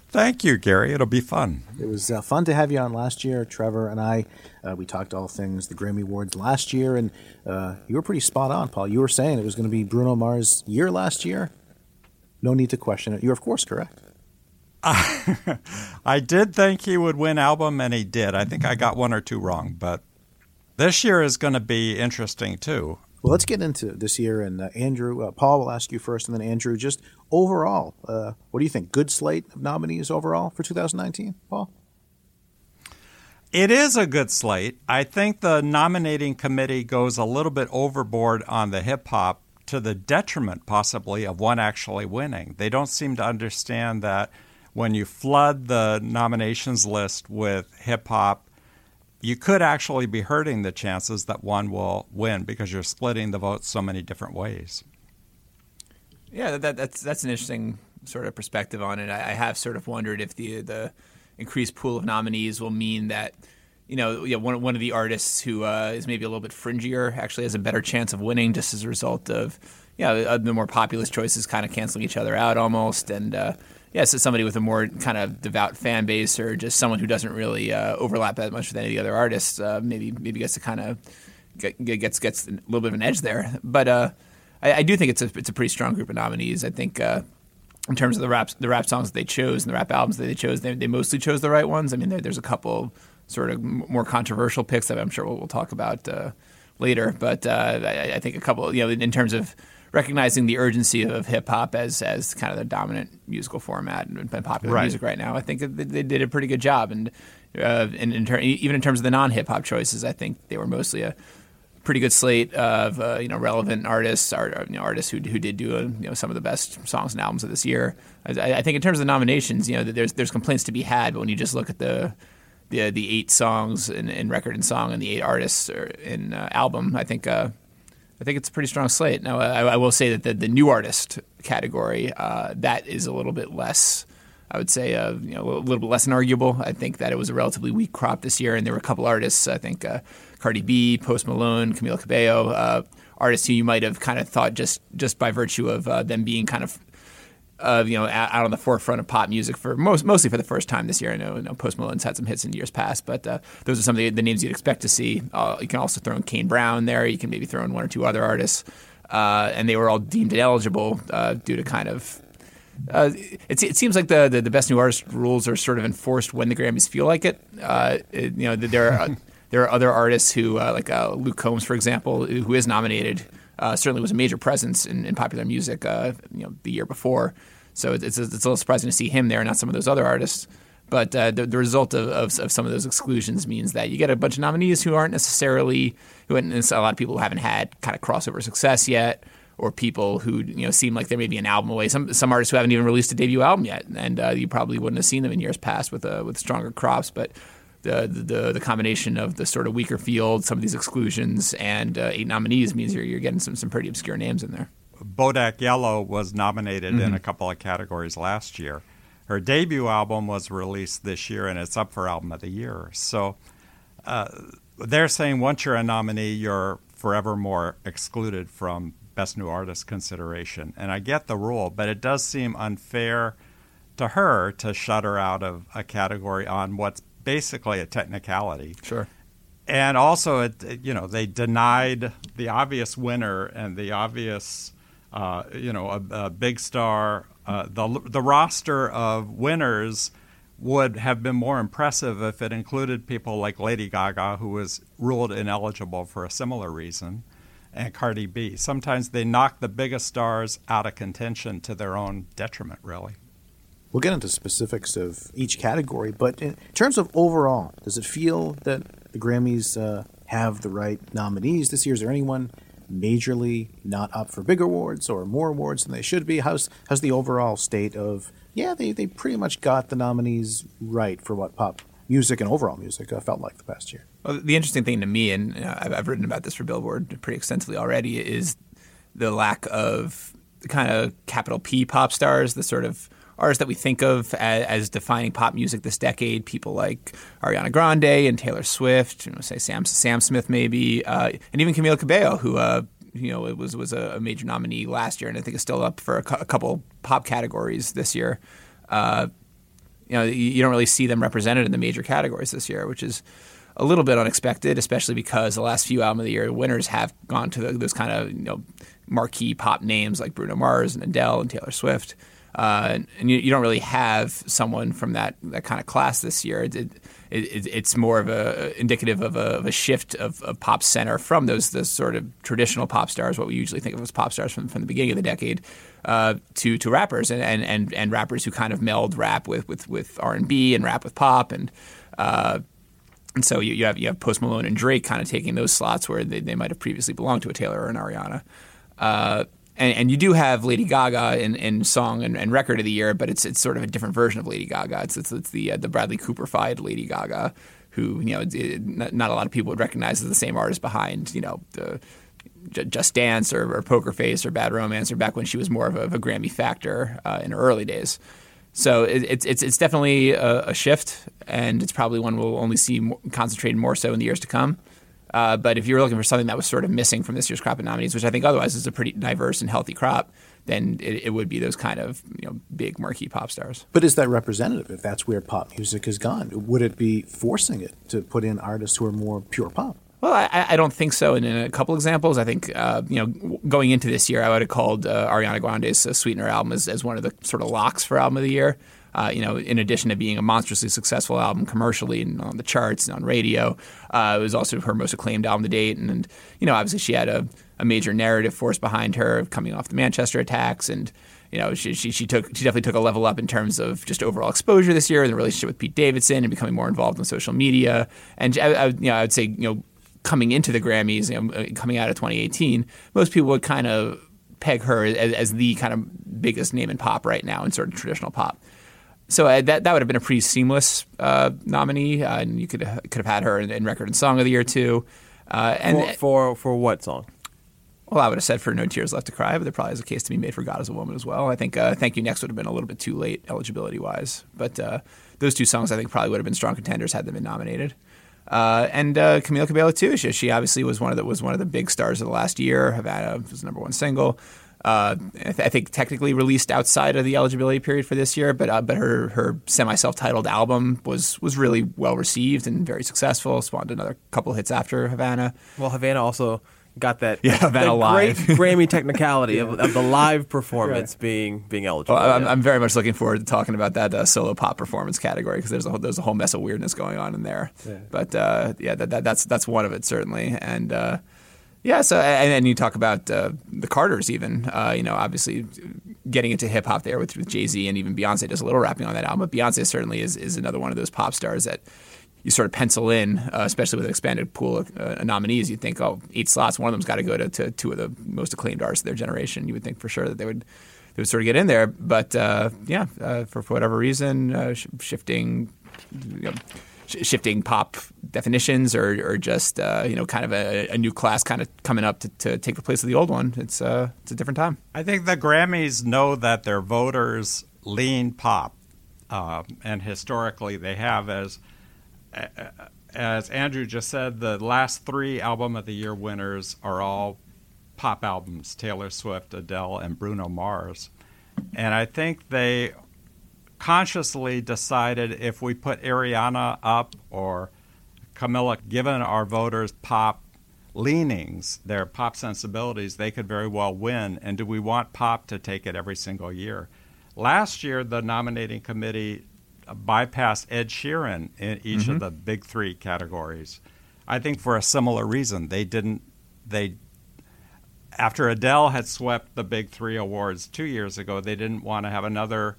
Thank you, Gary. It'll be fun. It was uh, fun to have you on last year. Trevor and I, uh, we talked all things the Grammy Awards last year, and uh, you were pretty spot on, Paul. You were saying it was going to be Bruno Mars' year last year. No need to question it. You're, of course, correct. I did think he would win album, and he did. I think I got one or two wrong, but this year is going to be interesting too. Well, let's get into this year. And uh, Andrew, uh, Paul will ask you first, and then Andrew, just overall, uh, what do you think? Good slate of nominees overall for 2019, Paul? It is a good slate. I think the nominating committee goes a little bit overboard on the hip hop to the detriment, possibly, of one actually winning. They don't seem to understand that when you flood the nominations list with hip hop, you could actually be hurting the chances that one will win because you're splitting the vote so many different ways. Yeah, that, that's that's an interesting sort of perspective on it. I, I have sort of wondered if the the increased pool of nominees will mean that you know, yeah, one one of the artists who uh, is maybe a little bit fringier actually has a better chance of winning just as a result of yeah, uh, the more populist choices kind of canceling each other out almost, and uh, yeah, so somebody with a more kind of devout fan base or just someone who doesn't really uh, overlap that much with any of the other artists, uh, maybe maybe gets to kind of get, gets gets a little bit of an edge there. But uh, I, I, do think it's a it's a pretty strong group of nominees. I think uh, in terms of the rap the rap songs they chose and the rap albums that they chose, they, they mostly chose the right ones. I mean, there, there's a couple sort of more controversial picks that I'm sure we'll, we'll talk about uh, later. But uh, I, I, think a couple, you know, in terms of recognizing the urgency of hip hop as as kind of the dominant musical format and popular right. music right now, I think they did a pretty good job. And uh, in, in ter- even in terms of the non hip hop choices, I think they were mostly a pretty good slate of uh, you know relevant artists, art, you know, artists who who did do a, uh, you know some of the best songs and albums of this year. I, I, think in terms of the nominations, you know, there's there's complaints to be had, but when you just look at the the the eight songs in, in record and song and the eight artists in uh, album. I think uh, I think it's a pretty strong slate. Now I, I will say that the, the new artist category uh, that is a little bit less. I would say uh, you know a little bit less inarguable. I think that it was a relatively weak crop this year, and there were a couple artists. I think uh, Cardi B, Post Malone, Camila Cabello, uh, artists who you might have kind of thought just just by virtue of them being kind of uh, you know, out on the forefront of pop music for most, mostly for the first time this year. I know, you know Post Malone's had some hits in years past, but uh, those are some of the, the, names you'd expect to see. Uh, you can also throw in Kane Brown there. You can maybe throw in one or two other artists, uh, and they were all deemed ineligible uh, due to kind of. Uh, it, it, seems like the, the, the best new artist rules are sort of enforced when the Grammys feel like it. it you know, there are there are other artists who, like Luke Combs, for example, who is nominated. Uh, certainly was a major presence in, in popular music, uh, you know, the year before. So it's, it's, a little surprising to see him there, and not some of those other artists. But uh, the, the, result of, of, of, some of those exclusions means that you get a bunch of nominees who aren't necessarily, who a lot of people who haven't had kind of crossover success yet, or people who you know seem like they may be an album away. Some some artists who haven't even released a debut album yet, and uh, you probably wouldn't have seen them in years past with uh, with stronger crops. But the, the the combination of the sort of weaker field, some of these exclusions, and uh, eight nominees means you're, you're getting some some pretty obscure names in there. Bodak Yellow was nominated mm-hmm. in a couple of categories last year. Her debut album was released this year, and it's up for Album of the Year. So uh, they're saying once you're a nominee, you're forevermore excluded from Best New Artist consideration. And I get the rule, but it does seem unfair to her to shut her out of a category on what's basically a technicality. Sure. And also, it, you know, they denied the obvious winner and the obvious uh, you know, a, a big star. Uh, the the roster of winners would have been more impressive if it included people like Lady Gaga, who was ruled ineligible for a similar reason, and Cardi B. Sometimes they knock the biggest stars out of contention to their own detriment, really. We'll get into specifics of each category, but in terms of overall, does it feel that the Grammys uh, have the right nominees this year? Is there anyone majorly not up for big awards or more awards than they should be? How's how's the overall state of yeah, they, they pretty much got the nominees right for what pop music and overall music uh, felt like the past year. Well, the interesting thing to me, and uh, I've, I've written about this for Billboard pretty extensively already, is the lack of kind of capital P pop stars, the sort of artists that we think of as, as, defining pop music this decade, people like Ariana Grande and Taylor Swift, you know, say Sam Sam Smith maybe, uh, and even Camila Cabello, who uh, you know it was was a major nominee last year, and I think is still up for a, a couple pop categories this year. Uh, you know, you, don't really see them represented in the major categories this year, which is a little bit unexpected, especially because the last few album of the year winners have gone to those kind of you know marquee pop names like Bruno Mars and Adele and Taylor Swift. Uh, and you, you, don't really have someone from that, that kind of class this year. It, it, it, it's more of a indicative of a, of a shift of, of, pop center from those, those sort of traditional pop stars, what we usually think of as pop stars from, from the beginning of the decade, uh, to to rappers and, and, and, and, rappers who kind of meld rap with with, with R and B and rap with pop and. Uh, and so you, you, have you have Post Malone and Drake kind of taking those slots where they, they might have previously belonged to a Taylor or an Ariana. And, and, you do have Lady Gaga in, in song and, and, record of the year, but it's it's sort of a different version of Lady Gaga. It's it's, it's the uh, the Bradley Cooper-fied Lady Gaga, who you know it, not a lot of people would recognize as the same artist behind you know the Just Dance or, or Poker Face or Bad Romance, or back when she was more of a, of a Grammy factor uh, in her early days. So it, it's it's it's definitely a, a shift, and it's probably one we'll only see more, concentrated more so in the years to come. Uh, but if you're looking for something that was sort of missing from this year's crop of nominees, which I think otherwise is a pretty diverse and healthy crop, then it, it would be those kind of you know big marquee pop stars. But is that representative if that's where pop music has gone? Would it be forcing it to put in artists who are more pure pop? Well, I, I don't think so. And in a couple examples, I think uh, you know going into this year, I would have called uh, Ariana Grande's uh, "Sweetener" album as, as one of the sort of locks for album of the year. Uh, you know, in addition to being a monstrously successful album commercially and on the charts and on radio, uh, it was also her most acclaimed album to date. And, and you know, obviously she had a, a major narrative force behind her coming off the Manchester attacks and you know, she, she, she took she definitely took a level up in terms of just overall exposure this year and the relationship with Pete Davidson and becoming more involved in social media. And I, I, you know, I would say, you know, coming into the Grammys, you know, coming out of 2018, most people would kind of peg her as, as the kind of biggest name in pop right now in sort of traditional pop. So uh, that that would have been a pretty seamless uh, nominee, uh, and you could could have had her in, in record and song of the year too. Uh, and for, for for what song? Well, I would have said for No Tears Left to Cry, but there probably is a case to be made for God as a Woman as well. I think uh, Thank You Next would have been a little bit too late eligibility wise, but uh, those two songs I think probably would have been strong contenders had they been nominated. Uh, and uh, Camila Cabello too. She, she obviously was one of the was one of the big stars of the last year. Havana was the number one single. Uh, I, th- I think technically released outside of the eligibility period for this year, but uh, but her her semi self titled album was was really well received and very successful. Spawned another couple hits after Havana. Well, Havana also got that Yeah, that Havana Live. great Grammy technicality of, of the live performance being being eligible. Well, I'm, Yeah. I'm very much looking forward to talking about that uh, solo pop performance category because there's a whole, there's a whole mess of weirdness going on in there. Yeah. But uh, yeah, that, that, that's that's one of it certainly, and uh, yeah. So and then you talk about uh, the Carters even. Uh, you know, obviously getting into hip hop there with, with Jay Z and even Beyonce does a little rapping on that album. But Beyonce certainly is is another one of those pop stars that. You sort of pencil in, uh, especially with an expanded pool of uh, nominees. You think, oh, eight slots. One of them's got to go to, to two of the most acclaimed artists of their generation. You would think for sure that they would they would sort of get in there. But uh, yeah, uh, for, for whatever reason, uh, sh- shifting you know, sh- shifting pop definitions or, or just uh, you know kind of a, a new class kind of coming up to, to take the place of the old one. It's uh, it's a different time. I think the Grammys know that their voters lean pop, uh, and historically they have. As as Andrew just said, the last three album of the year winners are all pop albums: Taylor Swift, Adele, and Bruno Mars. And I think they consciously decided if we put Ariana up or Camila, given our voters pop leanings, their pop sensibilities, they could very well win. And do we want pop to take it every single year? Last year, the nominating committee bypassed Ed Sheeran in each Mhm. of the big three categories. I think for a similar reason. They didn't. They after Adele had swept the big three awards two years ago, they didn't want to have another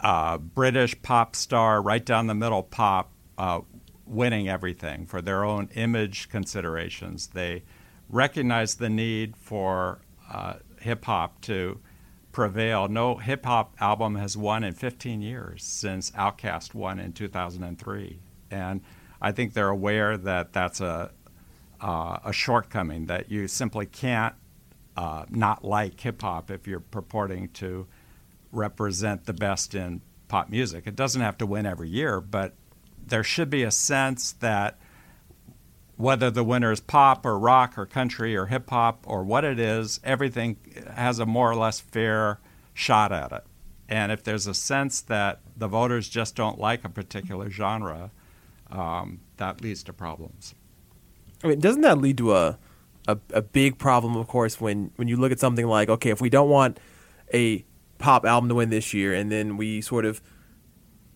uh, British pop star, right down the middle pop, uh, winning everything for their own image considerations. They recognized the need for uh, hip hop to prevail. No hip hop album has won in 15 years since Outkast won in 2003, and I think they're aware that that's a uh, a shortcoming that you simply can't uh, not like hip hop if you're purporting to represent the best in pop music. It doesn't have to win every year, but there should be a sense that whether the winner is pop or rock or country or hip hop or what it is, everything has a more or less fair shot at it. And if there's a sense that the voters just don't like a particular genre, um, that leads to problems. I mean, doesn't that lead to a, a a big problem? Of course, when when you look at something like, okay, if we don't want a pop album to win this year, and then we sort of,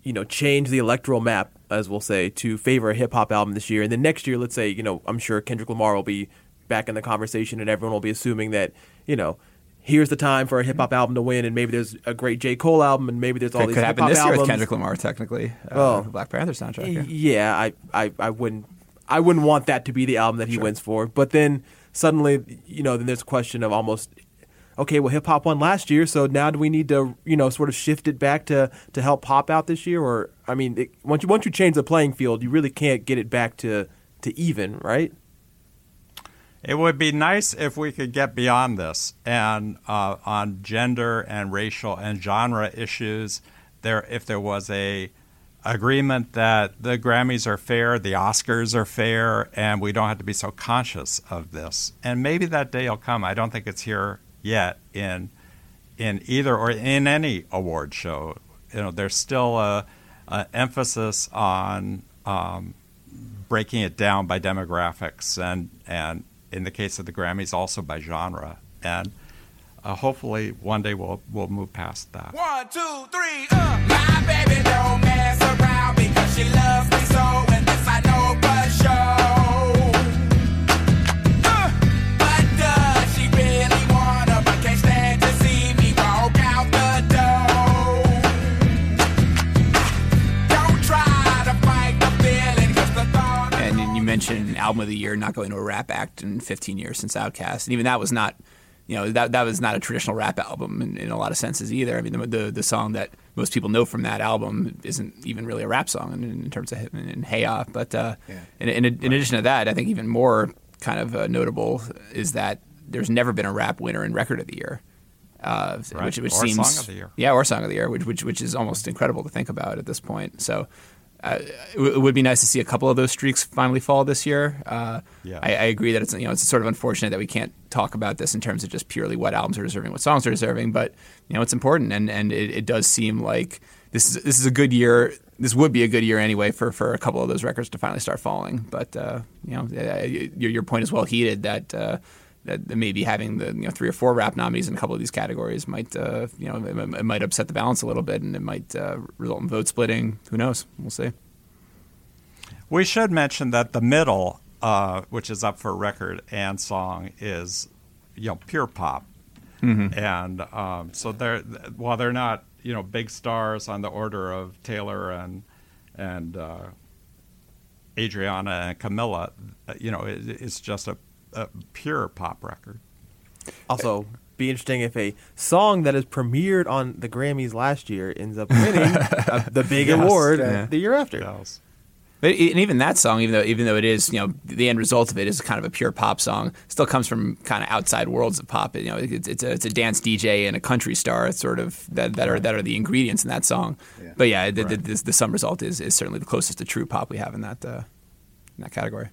you know, change the electoral map, as we'll say, to favor a hip hop album this year, and then next year, let's say, you know, I'm sure Kendrick Lamar will be back in the conversation, and everyone will be assuming that, you know. Here's the time for a hip hop album to win, and maybe there's a great J. Cole album, and maybe there's all Could, these could hip happen this year with Kendrick Lamar, technically. Uh. Black Panther soundtrack. yeah. Yeah, I, I, I wouldn't I wouldn't want that to be the album that he wins for. But then suddenly, you know, then there's a question of almost okay, well hip hop won last year, so now do we need to, you know, sort of shift it back to to help pop out this year or I mean, it, once you once you change the playing field, you really can't get it back to to even, right? It would be nice if we could get beyond this and uh, on gender and racial and genre issues. There, if there was a agreement that the Grammys are fair, the Oscars are fair, and we don't have to be so conscious of this. And maybe that day will come. I don't think it's here yet in in either or in any award show. You know, there's still a, a emphasis on um, breaking it down by demographics and and in the case of the Grammys, also by genre. And uh, hopefully, one day we'll we'll move past that. One, two, three, uh. My baby don't mess around because she loves me And you- you mentioned album of the year not going to a rap act in 15 years since Outkast, and even that was not, you know, that that was not a traditional rap album in, in a lot of senses either. I mean, the, the the song that most people know from that album isn't even really a rap song in, in terms of in, in Hey Ya. But uh, in, in, in addition to that, I think even more kind of uh, notable is that there's never been a rap winner in Record of the Year. Uh, Right. which, which Or seems Song of the Year. yeah, or song of the year, which which which is almost incredible to think about at this point. So. Uh, it, w- it would be nice to see a couple of those streaks finally fall this year. Uh, Yeah. I, I agree that it's you know it's sort of unfortunate that we can't talk about this in terms of just purely what albums are deserving, what songs are deserving, but you know it's important, and and it, it does seem like this is this is a good year. This would be a good year anyway for, for a couple of those records to finally start falling. But uh, you know, uh, your, your point is well heated that. That maybe having the you know three or four rap nominees in a couple of these categories might uh, you know it, it might upset the balance a little bit and it might uh, result in vote splitting. Who knows? We'll see. We should mention that the middle, uh, which is up for record and song, is you know pure pop, Mhm. and um, so they're while they're not you know big stars on the order of Taylor and and uh, Adriana and Camila, uh, you know it, it's just a, a pure pop record. Also, be interesting if a song that is premiered on the Grammys last year ends up winning uh, the big Yes. award Yeah. the year after. But e- and even that song, even though even though it is, you know, the end result of it is kind of a pure pop song, still comes from kind of outside worlds of pop. You know, it's, it's a it's a dance DJ and a country star, sort of that, that are that are the ingredients in that song. But yeah, the, the, the, the sum result is is certainly the closest to true pop we have in that uh, in that category.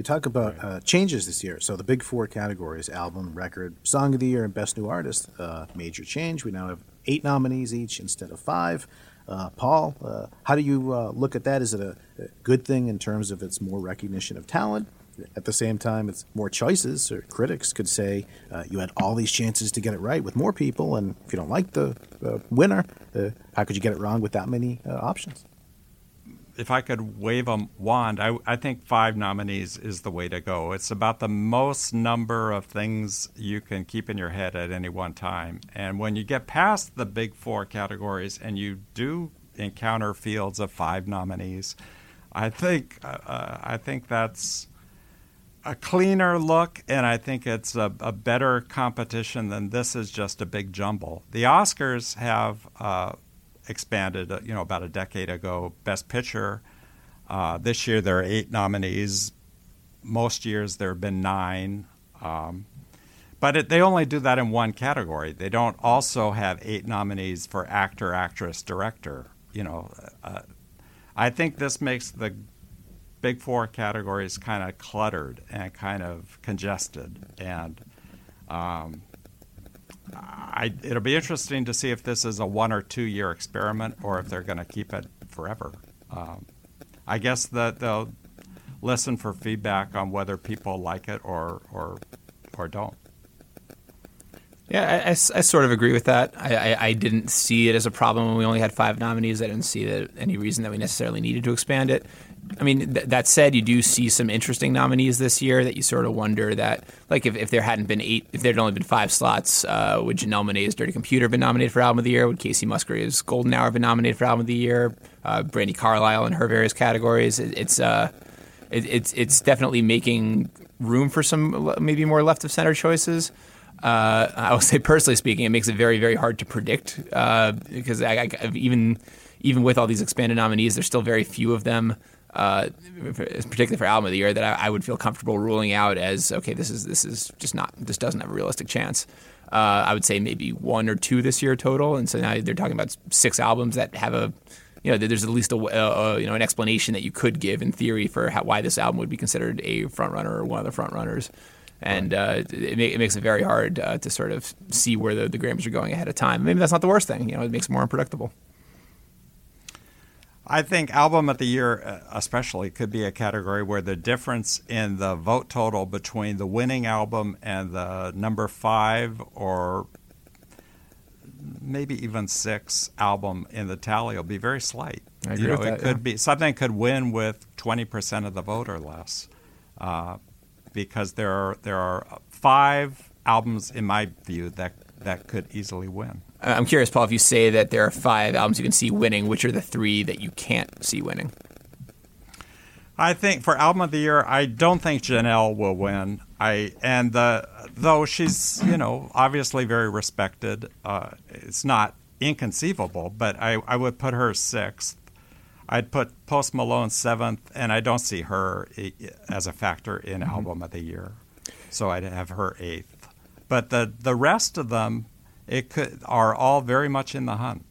You talk about uh, changes this year. So the big four categories: album, record, song of the year, and best new artist. Uh, major change. We now have eight nominees each instead of five. Uh, Paul, uh, how do you uh, look at that? Is it a, a good thing in terms of it's more recognition of talent? At the same time, it's more choices. Or critics could say uh, you had all these chances to get it right with more people, and if you don't like the uh, winner, uh, how could you get it wrong with that many uh, options? If I could wave a wand, I, I think five nominees is the way to go. It's about the most number of things you can keep in your head at any one time. And when you get past the big four categories and you do encounter fields of five nominees, I think uh, uh, I think that's a cleaner look, and I think it's a, a better competition than this is just a big jumble. The Oscars have. Uh, expanded, uh, you know, about a decade ago. Best Picture. Uh, this year there are eight nominees. Most years there have been nine. Um, but it, they only do that in one category. They don't also have eight nominees for actor, actress, director. You know, uh, I think this makes the big four categories kind of cluttered and kind of congested. And um, I, it'll be interesting to see if this is a one or two year experiment or if they're going to keep it forever. Um, I guess that they'll listen for feedback on whether people like it or or or don't. Yeah, I sort of agree with that. I, I, I didn't see it as a problem when we only had five nominees. I didn't see that any reason that we necessarily needed to expand it. I mean, th- that said, you do see some interesting nominees this year that you sort of wonder that, like, if, if there hadn't been eight, if there had only been five slots, uh, would Janelle Monae's Dirty Computer have been nominated for Album of the Year? Would Kacey Musgraves' Golden Hour have been nominated for Album of the Year? Uh, Brandi Carlile in her various categories. It, it's uh, it, it's it's definitely making room for some maybe more left of center choices. Uh, I would say personally speaking, it makes it very very hard to predict uh, because I, I, even even with all these expanded nominees, there's still very few of them uh, particularly for album of the year, that I, I, would feel comfortable ruling out as okay. This is this is just not this doesn't have a realistic chance. Uh, I would say maybe one or two this year total, and so now they're talking about six albums that have a you know, there's at least a, uh, you know an explanation that you could give in theory for how, why this album would be considered a front runner or one of the front runners, and uh, it, it, makes it very hard uh, to sort of see where the, the Grammys are going ahead of time. Maybe that's not the worst thing. You know, it makes it more unpredictable. I think album of the year, uh, especially, could be a category where the difference in the vote total between the winning album and the number five or maybe even six album in the tally will be very slight. I agree you know, with it that, could yeah. be something could win with twenty percent of the vote or less, uh, because there are there are five albums in my view that that could easily win. I'm curious, Paul, if you say that there are five albums you can see winning, which are the three that you can't see winning? I think for album of the year, I don't think Janelle will win. I and the though she's you know obviously very respected, uh, it's not inconceivable, but I, I would put her sixth. I'd put Post Malone seventh, and I don't see her as a factor in Mm-hmm. album of the year, so I'd have her eighth. But the the rest of them, it could are all very much in the hunt.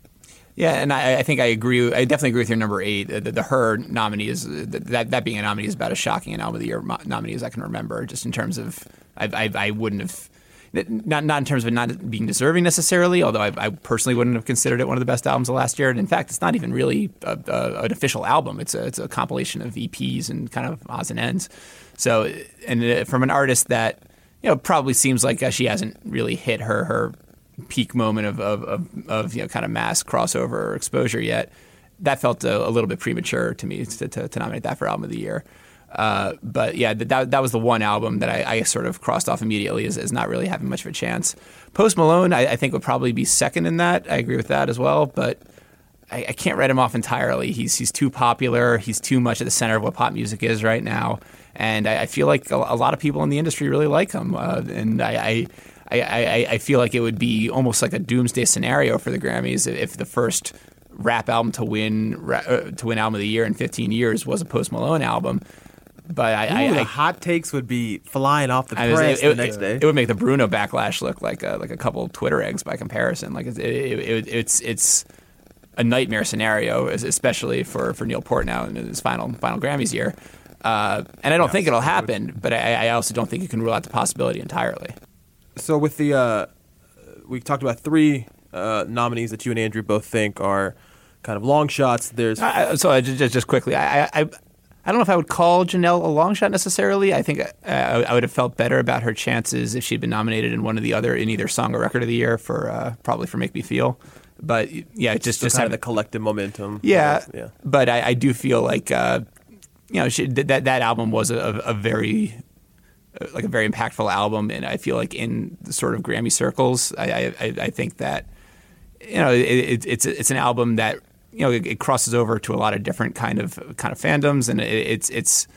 Yeah, and I, I, think I agree. I definitely agree with your number eight. The, the, H.E.R. nominee is that that being a nominee is about as shocking an album of the year nominee as I can remember. Just in terms of, I, I, I wouldn't have. Not not in terms of not being deserving necessarily, although I, I, personally wouldn't have considered it one of the best albums of last year. And in fact, it's not even really a, a, an official album. It's a it's a compilation of EPs and kind of odds and ends. So, and uh, from an artist that you know probably seems like uh, she hasn't really hit her her peak moment of, of, of, of, you know kind of mass crossover or exposure yet. That felt a, a little bit premature to me to, to, to, nominate that for album of the year. Uh, but yeah, that, that was the one album that I, I sort of crossed off immediately as, as, not really having much of a chance. Post Malone, I, I, think would probably be second in that. I agree with that as well, but I, I can't write him off entirely. He's he's too popular. He's too much at the center of what pop music is right now, and I, feel like a, a, lot of people in the industry really like him. Uh, and I, I, I, I, feel like it would be almost like a doomsday scenario for the Grammys if the first rap album to win uh, to win album of the year in 15 years was a Post Malone album. But I, Ooh, I, the I, hot takes would be flying off the I press it, the it- next day. it would make the Bruno backlash look like a, like a couple of Twitter eggs by comparison. Like it, it, it, it's it's a nightmare scenario, especially for, for Neil Portnow in his final final Grammys year. Uh, and I don't think it'll happen, but I, I also don't think you can rule out the possibility entirely. So with the uh, we talked about three uh, nominees that you and Andrew both think are kind of long shots. There's I, so I, just, just quickly, I, I, I I don't know if I would call Janelle a long shot necessarily. I think uh, I, I would have felt better about her chances if she'd been nominated in one of the other in either song or record of the year for uh, probably for Make Me Feel. But yeah, just So just kind of the collective momentum. Yeah, yeah. But I, I do feel like uh, you know she, that that album was a, a very uh, like a very impactful album, and I feel like in the sort of Grammy circles, I I, I think that you know it, it, it's it's an album that you know it, it crosses over to a lot of different kind of kind of fandoms, and it, it's it's.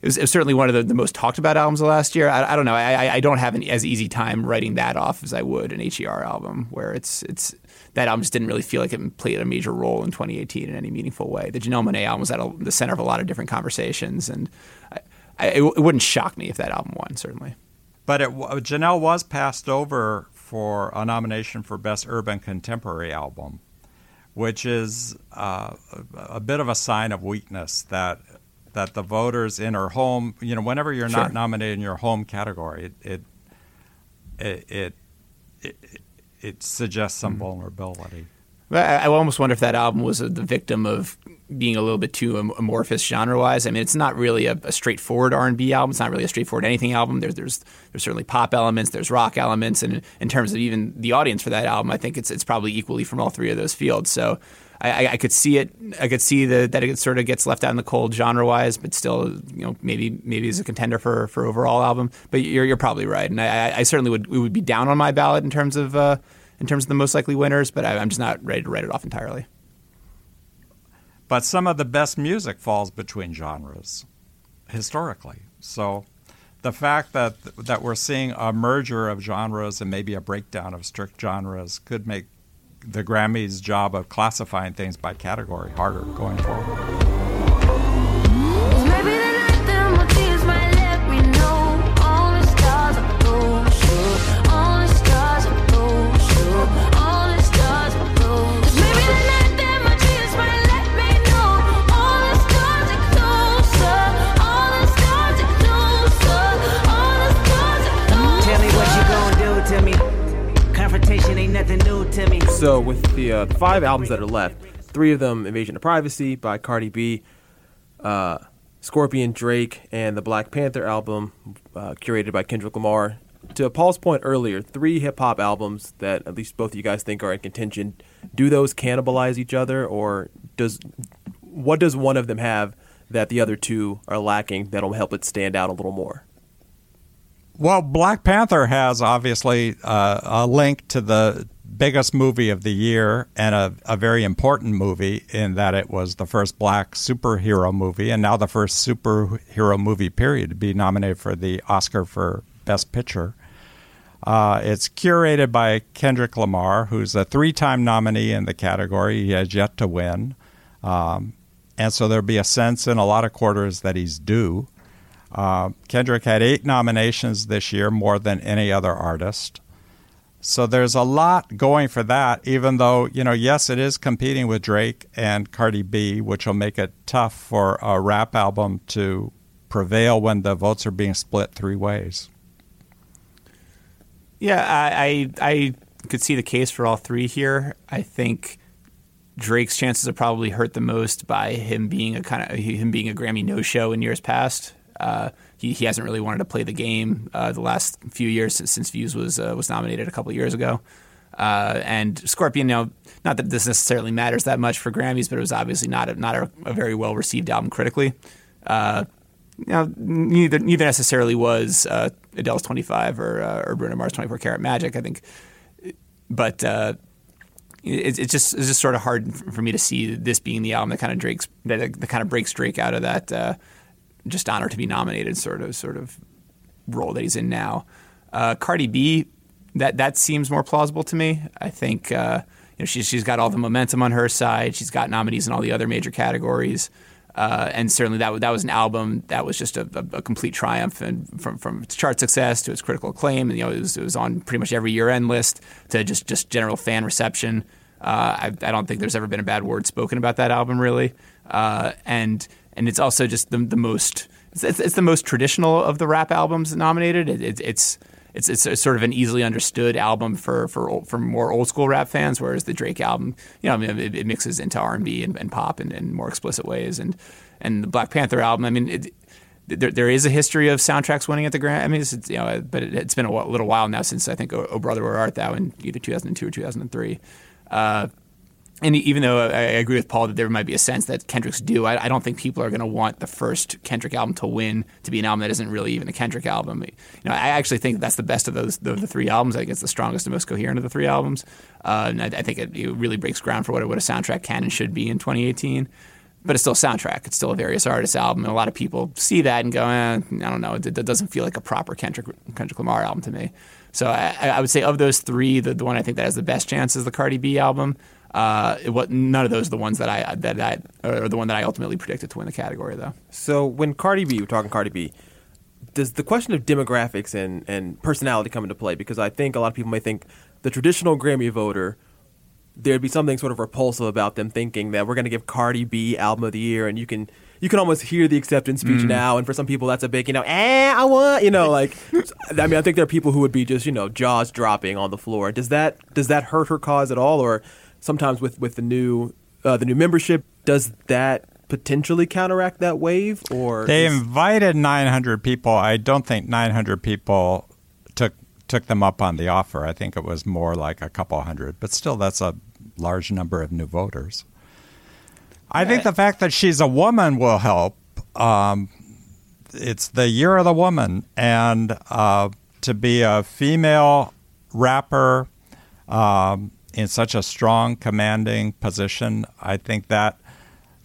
It was, it was certainly one of the, the most talked about albums of last year. I, I don't know. I, I- I don't have an as easy time writing that off as I would an H.E.R. album, where it's it's that album just didn't really feel like it played a major role in 2018 in any meaningful way. The Janelle Monae album was at a, the center of a lot of different conversations, and I, I, it, it wouldn't shock me if that album won. Certainly. But it, Janelle was passed over for a nomination for Best Urban Contemporary Album, which is uh, a, a bit of a sign of weakness that that the voters in her home, you know, whenever you're Sure. not nominated in your home category, it it it it, it, suggests some mm. vulnerability. But I, I almost wonder if that album was the victim of being a little bit too amorphous genre-wise. I mean, it's not really a, a straightforward R&B album. It's not really a straightforward anything album. There's there's there's certainly pop elements, there's rock elements, and in terms of even the audience for that album, I think it's it's probably equally from all three of those fields. So. I, I- could see it. I could see the, that it sort of gets left out in the cold genre-wise, but still, you know, maybe maybe is a contender for for overall album. But you're you're probably right, and I, I- certainly would would be down on my ballot in terms of uh, in terms of the most likely winners. But I, I'm just not ready to write it off entirely. But some of the best music falls between genres historically. So the fact that that we're seeing a merger of genres and maybe a breakdown of strict genres could make the Grammys' job of classifying things by category harder going forward. So with the uh, five albums that are left, three of them "Invasion of Privacy" by Cardi B, uh, Scorpion, Drake, and the Black Panther album uh, curated by Kendrick Lamar. To Paul's point earlier, three hip hop albums that at least both of you guys think are in contention. Do those cannibalize each other, or does what does one of them have that the other two are lacking that'll help it stand out a little more? Well, Black Panther has obviously uh, a link to the biggest movie of the year and a, a, very important movie in that it was the first black superhero movie and now the first superhero movie period to be nominated for the Oscar for Best Picture. Uh, it's curated by Kendrick Lamar, who's a three time nominee in the category. He has yet to win. Um, and so there'll be a sense in a lot of quarters that he's due. Uh, Kendrick had eight nominations this year, more than any other artist. So there's a lot going for that, even though, you know, yes, it is competing with Drake and Cardi B, which will make it tough for a rap album to prevail when the votes are being split three ways. Yeah, I, I, I could see the case for all three here. I think Drake's chances are probably hurt the most by him being a kind of him being a Grammy no show in years past. Uh, he, he hasn't really wanted to play the game uh, the last few years since, since Views was uh, was nominated a couple years ago. Uh, and Scorpion, you know, not that this necessarily matters that much for Grammys, but it was obviously not a, not a, a very well received album critically. Uh, you know, neither neither necessarily was uh, Adele's 25 or or Bruno Mars 24 Karat Magic. I think, but it's, it's just it's just sort of hard for me to see this being the album that kind of Drake's that, that kind of breaks Drake out of that uh, just honor to be nominated sort of sort of role that he's in now. Uh, Cardi B, that that seems more plausible to me. I think uh, you know she's she's got all the momentum on her side. She's got nominees in all the other major categories. Uh, and certainly that that was an album that was just a, a, a, complete triumph, and from from its chart success to its critical acclaim, and you know it was, it was on pretty much every year end list to just just general fan reception. Uh, I, I, don't think there's ever been a bad word spoken about that album, really. Uh, and and it's also just the, the most it's, it's, the most traditional of the rap albums nominated. It, it, it's it's it's sort of an easily understood album for for for more old school rap fans, whereas the Drake album, you know, I mean, it, it, mixes into R and B and pop in, in more explicit ways, and and the Black Panther album, I mean. It, there, there is a history of soundtracks winning at the Grammys, it's, you know, but it, has been a little while now since I think "Oh, oh Brother Where Art Thou" in either 2002 or 2003. Uh, and even though I, agree with Paul that there might be a sense that Kendrick's due, I, I don't think people are going to want the first Kendrick album to win to be an album that isn't really even a Kendrick album. You know, I actually think that's the best of those the, the three albums. I think it's the strongest and most coherent of the three albums, uh, and I, I think it, it, really breaks ground for what, what a soundtrack can and should be in 2018. But it's still a soundtrack. It's still a various artists album, and a lot of people see that and go, eh, I don't know, it, it doesn't feel like a proper Kendrick Kendrick Lamar album to me. So I, I would say of those three, the, the one I think that has the best chance is the Cardi B album. Uh, it, none of those are the ones that I that I are the one that I ultimately predicted to win the category, though. So when Cardi B, we're talking Cardi B, does the question of demographics and, and personality come into play? Because I think a lot of people may think the traditional Grammy voter, there'd be something sort of repulsive about them thinking that we're going to give Cardi B album of the year, and you can you can almost hear the acceptance speech mm. now, and for some people that's a big you know, eh, I want you know like. I mean, I think there are people who would be just you know jaws dropping on the floor. Does that does that hurt her cause at all, or sometimes with with the new uh, the new membership, does that potentially counteract that wave? Or they is... invited 900 people. I don't think 900 people took took them up on the offer. I think it was more like a couple hundred, but still, that's a large number of new voters. I think the fact that she's a woman will help. Um, it's the year of the woman, and uh, to be a female rapper um, in such a strong, commanding position, I think that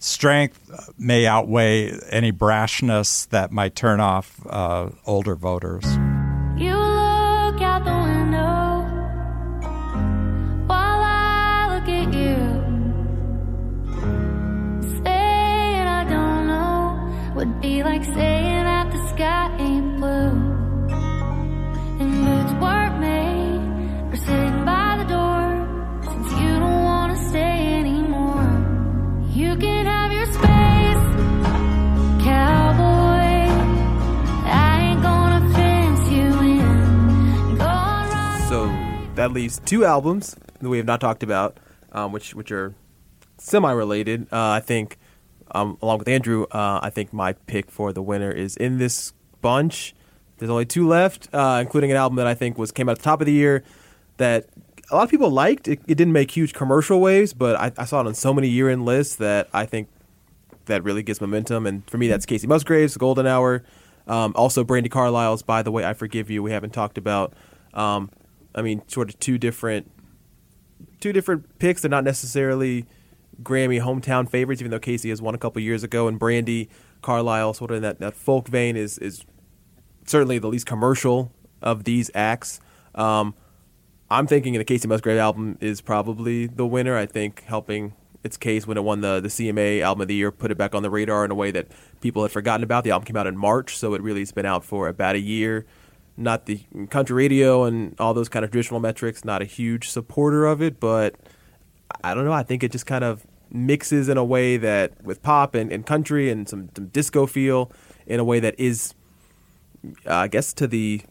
strength may outweigh any brashness that might turn off uh, older voters. That leaves two albums that we have not talked about, um, which which are semi-related. Uh, I think, um, along with Andrew, uh, I think my pick for the winner is in this bunch. There's only two left, uh, including an album that I think was came out at the top of the year that a lot of people liked. It, it didn't make huge commercial waves, but I, I saw it on so many year-end lists that I think that really gives momentum. And for me, that's Kacey Musgraves, Golden Hour. Um, also, Brandi Carlile's "By the Way, I Forgive You." We haven't talked about. Um, I mean, sort of two different, two different picks. They're not necessarily Grammy hometown favorites, even though Kacey has won a couple years ago, and Brandi Carlile, sort of in that, that folk vein, is is certainly the least commercial of these acts. Um, I'm thinking the Kacey Musgrave album is probably the winner. I think helping its case when it won the, the CMA Album of the Year put it back on the radar in a way that people had forgotten about. The album came out in March, so it really has been out for about a year. Not the country radio and all those kind of traditional metrics, not a huge supporter of it, but I don't know. I think it just kind of mixes in a way that with pop and, and country and some, some disco feel in a way that is, uh, I guess, to the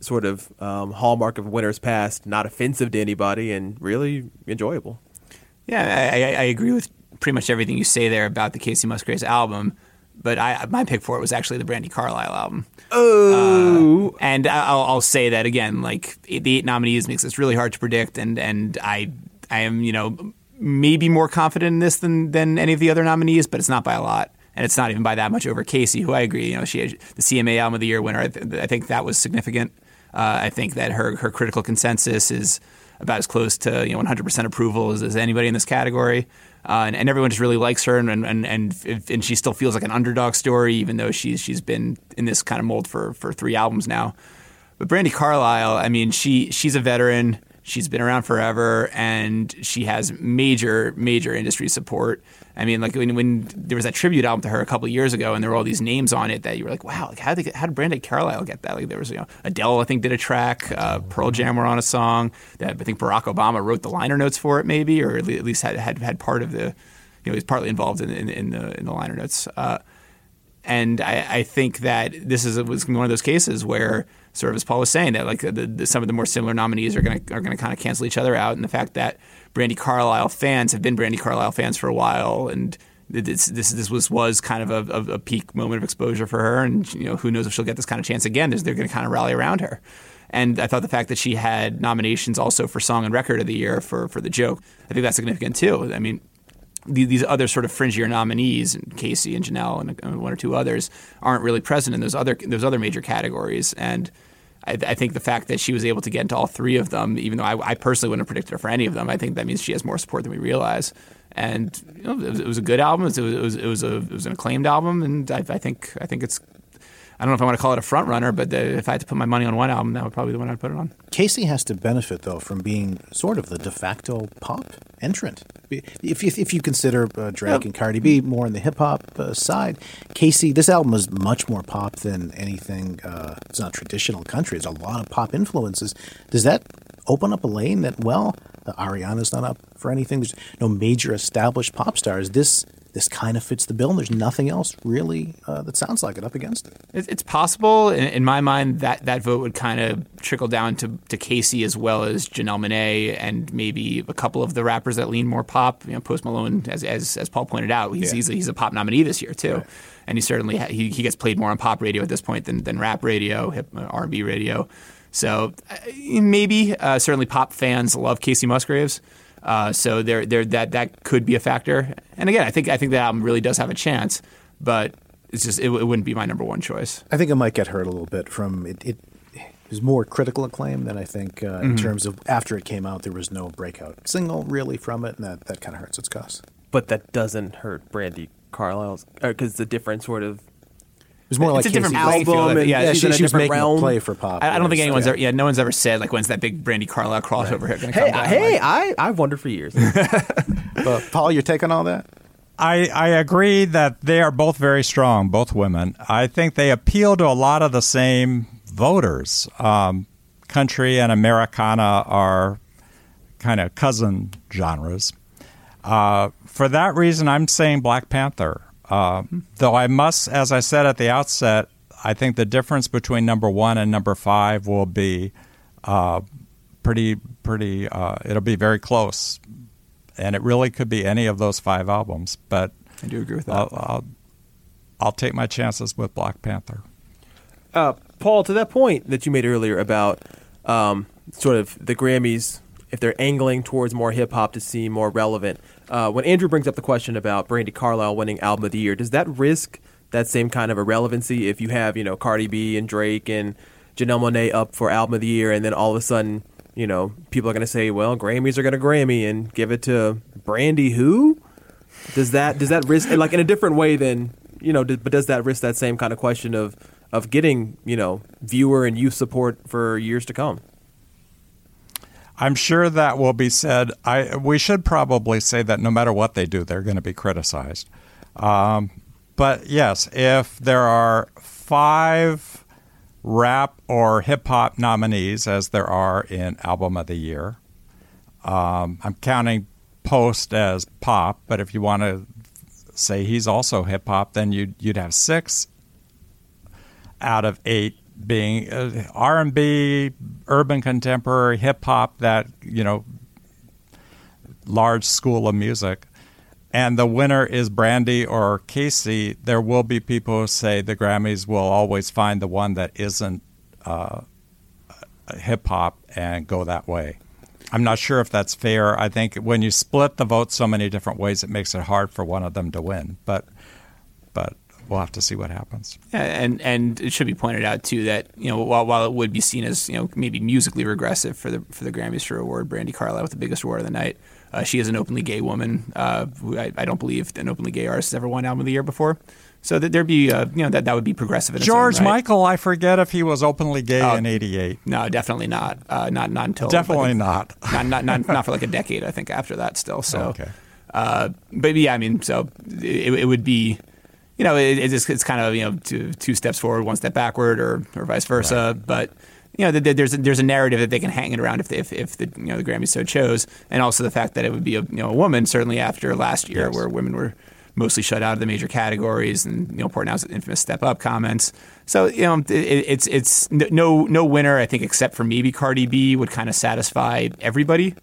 sort of um, hallmark of Winners Past, not offensive to anybody and really enjoyable. Yeah, I, I agree with pretty much everything you say there about the Kacey Musgraves album. But I, my pick for it was actually the Brandi Carlile album. Oh, uh, and I'll, I'll, say that again. Like the eight nominees makes this really hard to predict, and and I I am you know maybe more confident in this than than any of the other nominees, but it's not by a lot, and it's not even by that much over Kacey, who I agree. You know, she had the CMA Album of the Year winner. I, th- I think that was significant. Uh, I think that her her critical consensus is about as close to you know 100% approval as, as anybody in this category. Uh, and, and, everyone just really likes her, and and and and she still feels like an underdog story, even though she's she's been in this kind of mold for for three albums now. But Brandi Carlile, I mean, she she's a veteran. She's been around forever, and she has major major industry support. I mean, like when, when there was that tribute album to her a couple years ago, and there were all these names on it that you were like, wow, like how did how did Carlile get that? Like there was you know Adele, I think, did a track, uh, Pearl Jam were on a song that I think Barack Obama wrote the liner notes for it, maybe, or at least had had, had part of the, you know, he's partly involved in, in, in the in the liner notes. Uh, and I, I, think that this is was one of those cases where sort of as Paul was saying that like the, the, some of the more similar nominees are going to are going to kind of cancel each other out, and the fact that Brandi Carlile fans have been Brandi Carlile fans for a while, and this this this was was kind of a, a, peak moment of exposure for her, and you know who knows if she'll get this kind of chance again? They're going to kind of rally around her. And I thought the fact that she had nominations also for Song and Record of the Year for for the joke, I think that's significant too. I mean, these other sort of fringier nominees, Kacey and Janelle and one or two others, aren't really present in those other those other major categories. And I, I, think the fact that she was able to get into all three of them, even though I, I, personally wouldn't have predicted her for any of them, I think that means she has more support than we realize. And you know, it, was, it, was, a good album. It was, it was, it was, a, it was an acclaimed album, and I, I think I think it's I don't know if I want to call it a front runner, but the, if I had to put my money on one album, that would probably be the one I'd put it on. Kacey has to benefit though from being sort of the de facto pop entrant. If if, if you consider uh, Drake and Cardi B more on the hip hop uh, side, Kacey, this album is much more pop than anything. Uh, it's not traditional country. It's a lot of pop influences. Does that open up a lane that well? Ariana's not up for anything. There's no major established pop stars. This this kind of fits the bill, and there's nothing else really uh, that sounds like it up against it. It's possible. In, in, my mind, that, that vote would kind of trickle down to, to Kacey as well as Janelle Monáe and maybe a couple of the rappers that lean more pop. You know, Post Malone, as, as, as Paul pointed out, he's, yeah. he's, a, he's a pop nominee this year, too. Right. And he certainly ha- he, he gets played more on pop radio at this point than, than rap radio, hip uh, R&B radio. So uh, maybe, uh, certainly pop fans love Kacey Musgraves. Uh, so there, there, that that could be a factor. And again, I think I think that album really does have a chance, but it's just it, it wouldn't be my number one choice. I think it might get hurt a little bit from it. it was more critical acclaim than I think uh, mm-hmm. in terms of after it came out, there was no breakout single really from it, and that, that kind of hurts its cause. But that doesn't hurt Brandi Carlile's because it's a different sort of was more it's like a different album. And, yeah, yeah she, she was making realm. a play for pop. I, I don't think anyone's yeah. ever. Yeah, no one's ever said like when's that big Brandi Carlile crossover right. hit? Hey, I, hey, like, I I've wondered for years. but Paul, your take on all that? I, I agree that they are both very strong, both women. I think they appeal to a lot of the same voters. Um, country and Americana are kind of cousin genres. Uh, for that reason, I'm saying Black Panther. Uh, though I must, as I said at the outset, I think the difference between number one and number five will be uh, pretty pretty. Uh, it'll be very close, and it really could be any of those five albums. But I do agree with that. I'll, I'll, I'll take my chances with Black Panther. Uh, Paul, to that point that you made earlier about um, sort of the Grammys, if they're angling towards more hip hop to seem more relevant, uh, when Andrew brings up the question about Brandi Carlile winning Album of the Year, does that risk that same kind of irrelevancy if you have you know Cardi B and Drake and Janelle Monae up for Album of the Year, and then all of a sudden you know people are going to say, well, Grammys are going to Grammy and give it to Brandy who? Does that does that risk like in a different way than you know? But does that risk that same kind of question of of getting you know viewer and youth support for years to come? I'm sure that will be said. I we should probably say that no matter what they do, they're going to be criticized. Um, but yes, if there are five rap or hip hop nominees, as there are in Album of the Year, um, I'm counting Post as pop. But if you want to say he's also hip hop, then you'd you'd have six out of eight being uh, R&B, urban contemporary, hip hop, that you know, large school of music, and the winner is Brandi or Kacey, there will be people who say the Grammys will always find the one that isn't uh, hip hop and go that way. I'm not sure if that's fair. I think when you split the vote so many different ways, it makes it hard for one of them to win. But, but we'll have to see what happens. Yeah, and and it should be pointed out too that you know while while it would be seen as you know maybe musically regressive for the for the Grammys to award Brandi Carlile with the biggest award of the night, uh, she is an openly gay woman. Uh, who I, I, don't believe an openly gay artist has ever won album of the year before. So that there'd be, uh, you know, that that would be progressive. George right. Michael, I forget if he was openly gay Oh, in '88. No, definitely not. Uh, not not until Definitely not. not, not not not for like a decade. I think after that still. So, Okay. uh, but yeah, I mean, so it, it would be, you know, it, it's it's kind of you know two two steps forward, one step backward, or or vice versa. But you know, th- th- there's a, there's a narrative that they can hang it around if they, if if the you know the Grammys so chose, and also the fact that it would be a you know a woman certainly after last year where women were mostly shut out of the major categories, and you know Portnow's infamous step up comments. So you know, it, it's it's no no winner I think except for maybe Cardi B would kind of satisfy everybody.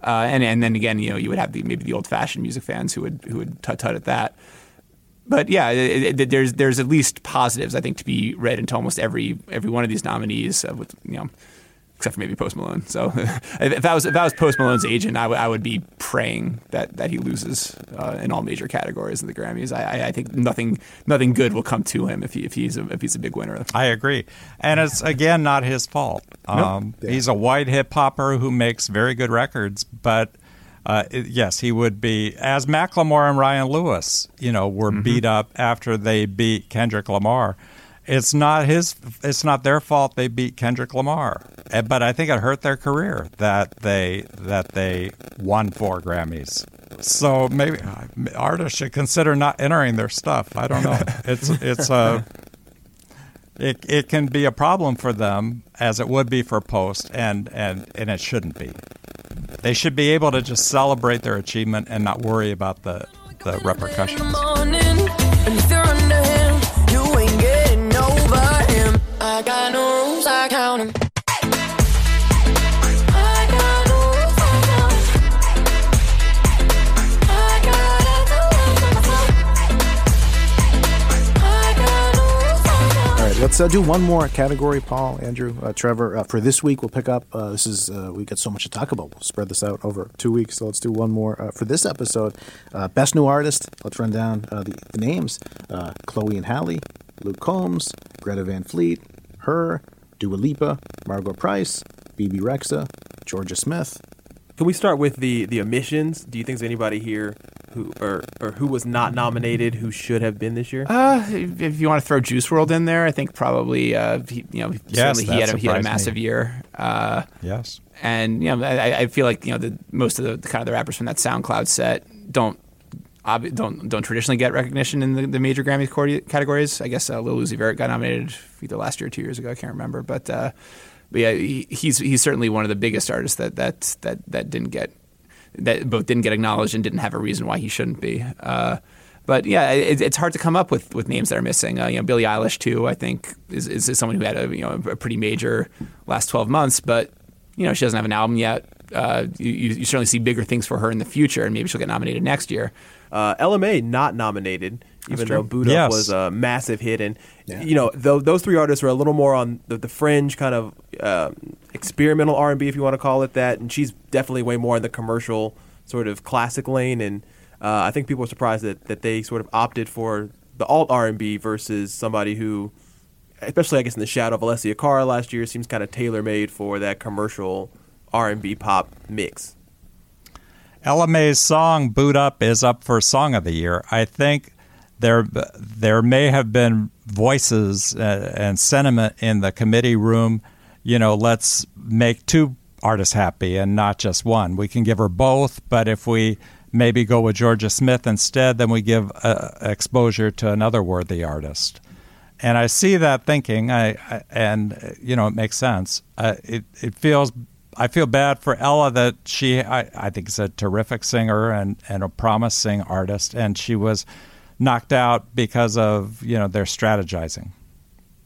Uh, and and then again, you know, you would have the, maybe the old fashioned music fans who would who would tut tut at that. But yeah, it, it, there's there's at least positives I think to be read into almost every every one of these nominees. Uh, with you know, except for maybe Post Malone. So if I was if I was Post Malone's agent, I, w- I would be praying that, that he loses uh, in all major categories in the Grammys. I, I, I think nothing nothing good will come to him if he if he's a, if he's a big winner. I agree, and it's again not his fault. Um, He's a white hip hopper who makes very good records, but uh, yes, he would be as Macklemore and Ryan Lewis. You know, were beat up after they beat Kendrick Lamar. It's not his. It's not their fault they beat Kendrick Lamar, but I think it hurt their career that they that they won four Grammys. So maybe uh, artists should consider not entering their stuff. I don't know. It's it's a it, it can be a problem for them as it would be for Post, and, and, and it shouldn't be. They should be able to just celebrate their achievement and not worry about the, the repercussions. I got no rules, I count 'em. Let's uh, do one more category, Paul, Andrew, uh, Trevor. Uh, for this week, we'll pick up. Uh, this is uh, we got so much to talk about. We'll spread this out over two weeks. So let's do one more uh, for this episode. Best new artist. Let's run down the, the names: Chloe and Halle, Luke Combs, Greta Van Fleet, H.E.R, Dua Lipa, Margo Price, Bebe Rexha, Jorja Smith. Can we start with the the omissions? Do you think there's anybody here who or or who was not nominated who should have been this year? Uh, if if you want to throw Juice WRLD in there, I think probably uh, he, you know Yes, certainly that he had a, he had a massive me. year. Uh, Yes. and you know I, I feel like you know the most of the kind of the rappers from that SoundCloud set don't obvi- don't don't traditionally get recognition in the, the major Grammy categories. I guess uh, Lil Uzi Vert got nominated either last year or two years ago. I can't remember, but uh, but yeah, he, he's he's certainly one of the biggest artists that that that that didn't get that both didn't get acknowledged and didn't have a reason why he shouldn't be. Uh, but yeah, it, it's hard to come up with, with names that are missing. Uh, you know, Billie Eilish too. I think is, is, someone who had a you know a pretty major last twelve months, but you know she doesn't have an album yet. Uh, you you certainly see bigger things for her in the future, and maybe she'll get nominated next year. Uh, Ella Mai not nominated, even true. though Boo'd Up Yes. was a massive hit, and you know tho- those three artists are a little more on the, the fringe, kind of uh, experimental R and B, if you want to call it that. And she's definitely way more in the commercial sort of classic lane. And uh, I think people are surprised that, that they sort of opted for the alt R and B versus somebody who, especially I guess in the shadow of Alessia Cara last year, seems kind of tailor made for that commercial R and B pop mix. Ella Mai's song "Boo'd Up" is up for Song of the Year. I think there there may have been voices uh, and sentiment in the committee room. You know, let's make two artists happy and not just one. We can give her both, but if we maybe go with Jorja Smith instead, then we give uh, exposure to another worthy artist. And I see that thinking, I, I and uh, you know it makes sense. Uh, it it feels I feel bad for Ella that she I, I think is a terrific singer and, and a promising artist, and she was knocked out because of you know their strategizing.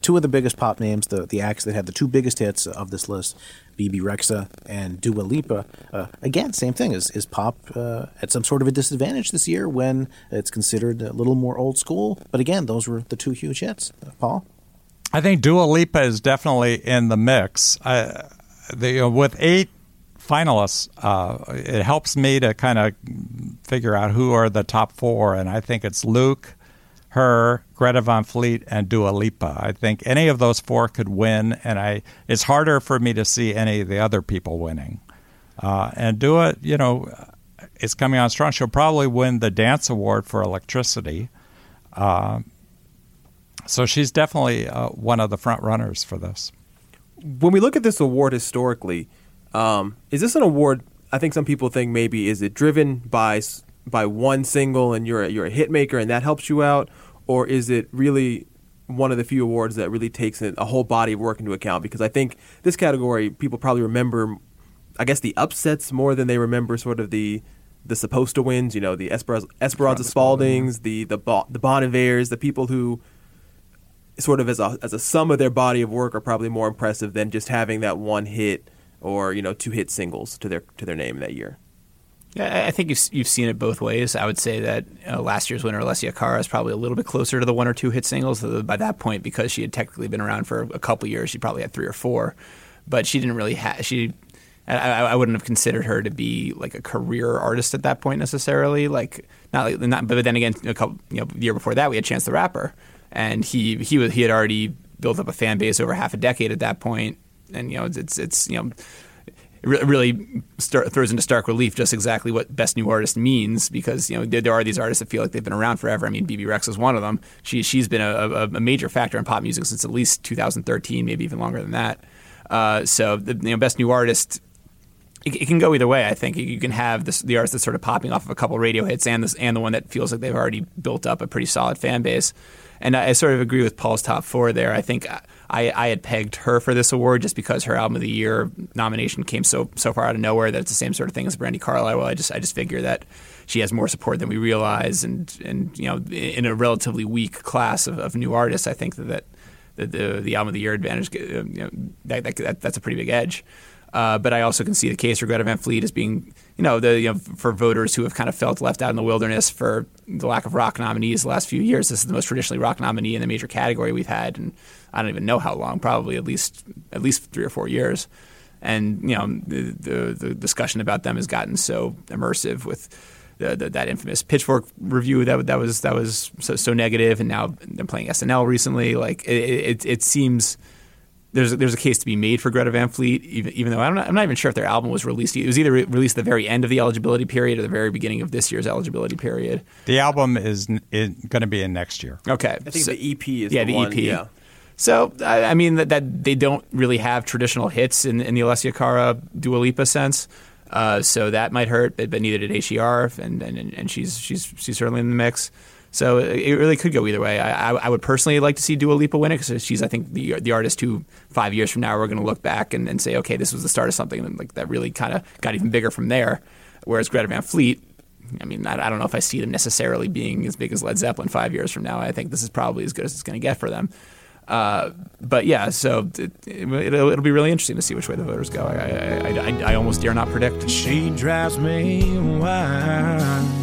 Two of the biggest pop names, the the acts that had the two biggest hits of this list, Bebe Rexha and Dua Lipa. Uh, again, same thing. Is is pop uh, at some sort of a disadvantage this year when it's considered a little more old school? But again, those were the two huge hits. Uh, Paul. I think Dua Lipa is definitely in the mix. I, the, you know, with eight finalists, uh, it helps me to kind of figure out who are the top four, and I think it's Luke, H.E.R, Greta Van Fleet, and Dua Lipa. I think any of those four could win, and I it's harder for me to see any of the other people winning. Uh, and Dua, you know, is coming on strong. She'll probably win the dance award for Electricity. Uh, so she's definitely uh, one of the front runners for this. when we look at this award historically, um, is this an award? I think some people think maybe is it driven by by one single and you're a, you're a hit maker and that helps you out, or is it really one of the few awards that really takes a whole body of work into account? Because I think this category people probably remember, I guess the upsets more than they remember sort of the the supposed to wins. You know, the Esperanza, Esperanza Spaldings, the the Bon- the Bon Ivers, the people who sort of as a as a sum of their body of work are probably more impressive than just having that one hit or you know two hit singles to their to their name that year. Yeah, I- think you've you've seen it both ways. I would say that uh, last year's winner, Alessia Cara, is probably a little bit closer to the one or two hit singles. By that point, because she had technically been around for a couple years, she probably had three or four, but she didn't really have she. I, I I wouldn't have considered her to be like a career artist at that point necessarily. Like not, like, not but then again, a couple you know, year before that, we had Chance the Rapper, and he he was he had already built up a fan base over half a decade at that point, and you know it's it's, you know it really start, throws into stark relief just exactly what best new artist means because you know there, there are these artists that feel like they've been around forever. I mean, Bebe Rexha is one of them. She she's been a, a, a major factor in pop music since at least 2013, maybe even longer than that. Uh, so the you know, best new artist. It, it can go either way. I think you can have this, the artist that's sort of popping off of a couple radio hits, and this, and the one that feels like they've already built up a pretty solid fan base. And I, I sort of agree with Paul's top four there. I think I, I had pegged her for this award just because her album of the year nomination came so so far out of nowhere that it's the same sort of thing as Brandi Carlile. I just I just figure that she has more support than we realize, and and you know in a relatively weak class of, of new artists, I think that, that the, the the album of the year advantage uh, you know, that, that, that that's a pretty big edge. Uh, but I also can see the case for Greta Van Fleet as being, you know, the you know, for voters who have kind of felt left out in the wilderness for the lack of rock nominees the last few years. This is the most traditionally rock nominee in the major category we've had, and I don't even know how long, probably at least at least three or four years. And you know, the the, the discussion about them has gotten so immersive with. The, the, that infamous Pitchfork review that that was that was so, so negative, and now they're playing SNL recently. Like it, it, it seems there's a, there's a case to be made for Greta Van Fleet, even, even though I'm not, I'm not even sure if their album was released. It was either re- released at the very end of the eligibility period or the very beginning of this year's eligibility period. The album is going to be in next year. Okay, I think So- the EP is yeah the, the one, EP. Yeah. So I, I mean that, that they don't really have traditional hits in, in the Alessia Cara Dua Lipa sense. Uh, so that might hurt, but, but neither did H.E.R, and, and and she's she's she's certainly in the mix. So it it really could go either way. I, I, I would personally like to see Dua Lipa win it because she's, I think, the the artist who five years from now we're going to look back and, and say, okay, this was the start of something and like that really kind of got even bigger from there. Whereas Greta Van Fleet, I mean, I, I don't know if I see them necessarily being as big as Led Zeppelin five years from now. I think this is probably as good as it's going to get for them. Uh, but yeah, so it, will it'll be really interesting to see which way the voters go. I, I, I, I almost dare not predict. She drives me wild.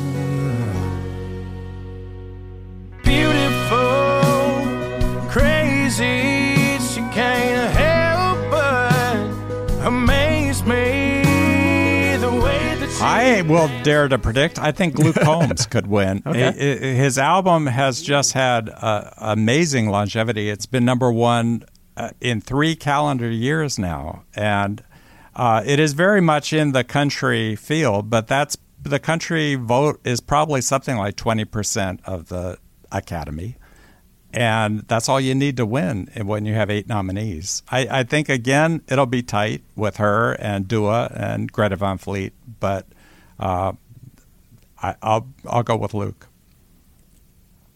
Crazy, she can't help but amaze me the way that she I will dare to predict. I think Luke Combs could win. Okay. His album has just had uh, amazing longevity. It's been number one uh, in three calendar years now, and uh, it is very much in the country field. But that's the country vote is probably something like twenty percent of the Academy. And that's all you need to win when you have eight nominees. I, I think again it'll be tight with her and Dua and Greta Van Fleet, but uh, I, I'll I'll go with Luke.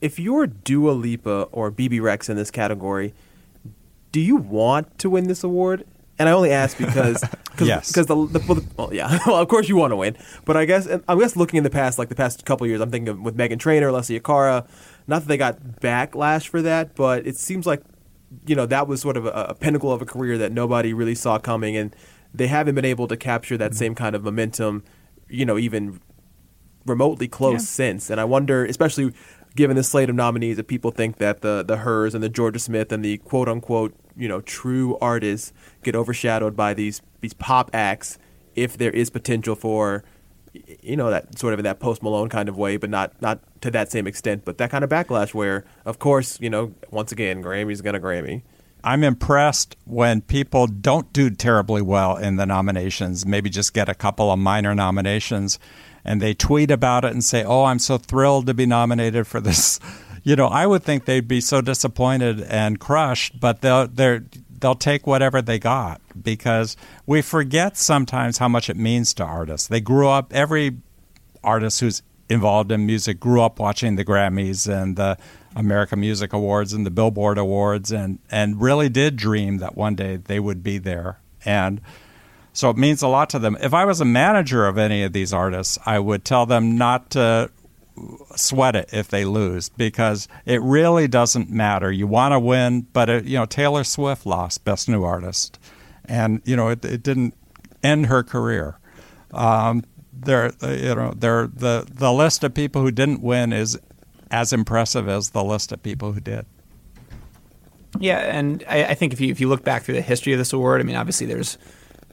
If you're Dua Lipa or Bebe Rexha in this category, do you want to win this award? And I only ask because cause, Yes. because the, the, well, yeah well of course you want to win but I guess I guess looking in the past like the past couple of years I'm thinking of with Meghan Trainor Alessia Cara not that they got backlash for that but it seems like you know that was sort of a, a pinnacle of a career that nobody really saw coming and they haven't been able to capture that mm-hmm. same kind of momentum you know even remotely close Yeah. since. And I wonder, especially given the slate of nominees, if people think that the the Hers and the Jorja Smith and the quote unquote you know true artists get overshadowed by these these pop acts. If there is potential for you know that sort of in that post Malone kind of way, but not not to that same extent, but that kind of backlash where, of course, you know, once again, Grammy's gonna Grammy. I'm impressed when people don't do terribly well in the nominations, maybe just get a couple of minor nominations, and they tweet about it and say, "Oh, I'm so thrilled to be nominated for this." You know, I would think they'd be so disappointed and crushed, but they'll they're they'll take whatever they got because we forget sometimes how much it means to artists. They grew up every artist who's involved in music grew up watching the Grammys and the American Music Awards and the Billboard Awards and and really did dream that one day they would be there. And so it means a lot to them. If I was a manager of any of these artists, I would tell them not to sweat it if they lose because it really doesn't matter. You want to win, but it, you know Taylor Swift lost Best New Artist, and you know it, it didn't end her career. Um, there, you know, there the the list of people who didn't win is as impressive as the list of people who did. Yeah, and I, I think if you if you look back through the history of this award, I mean, obviously there's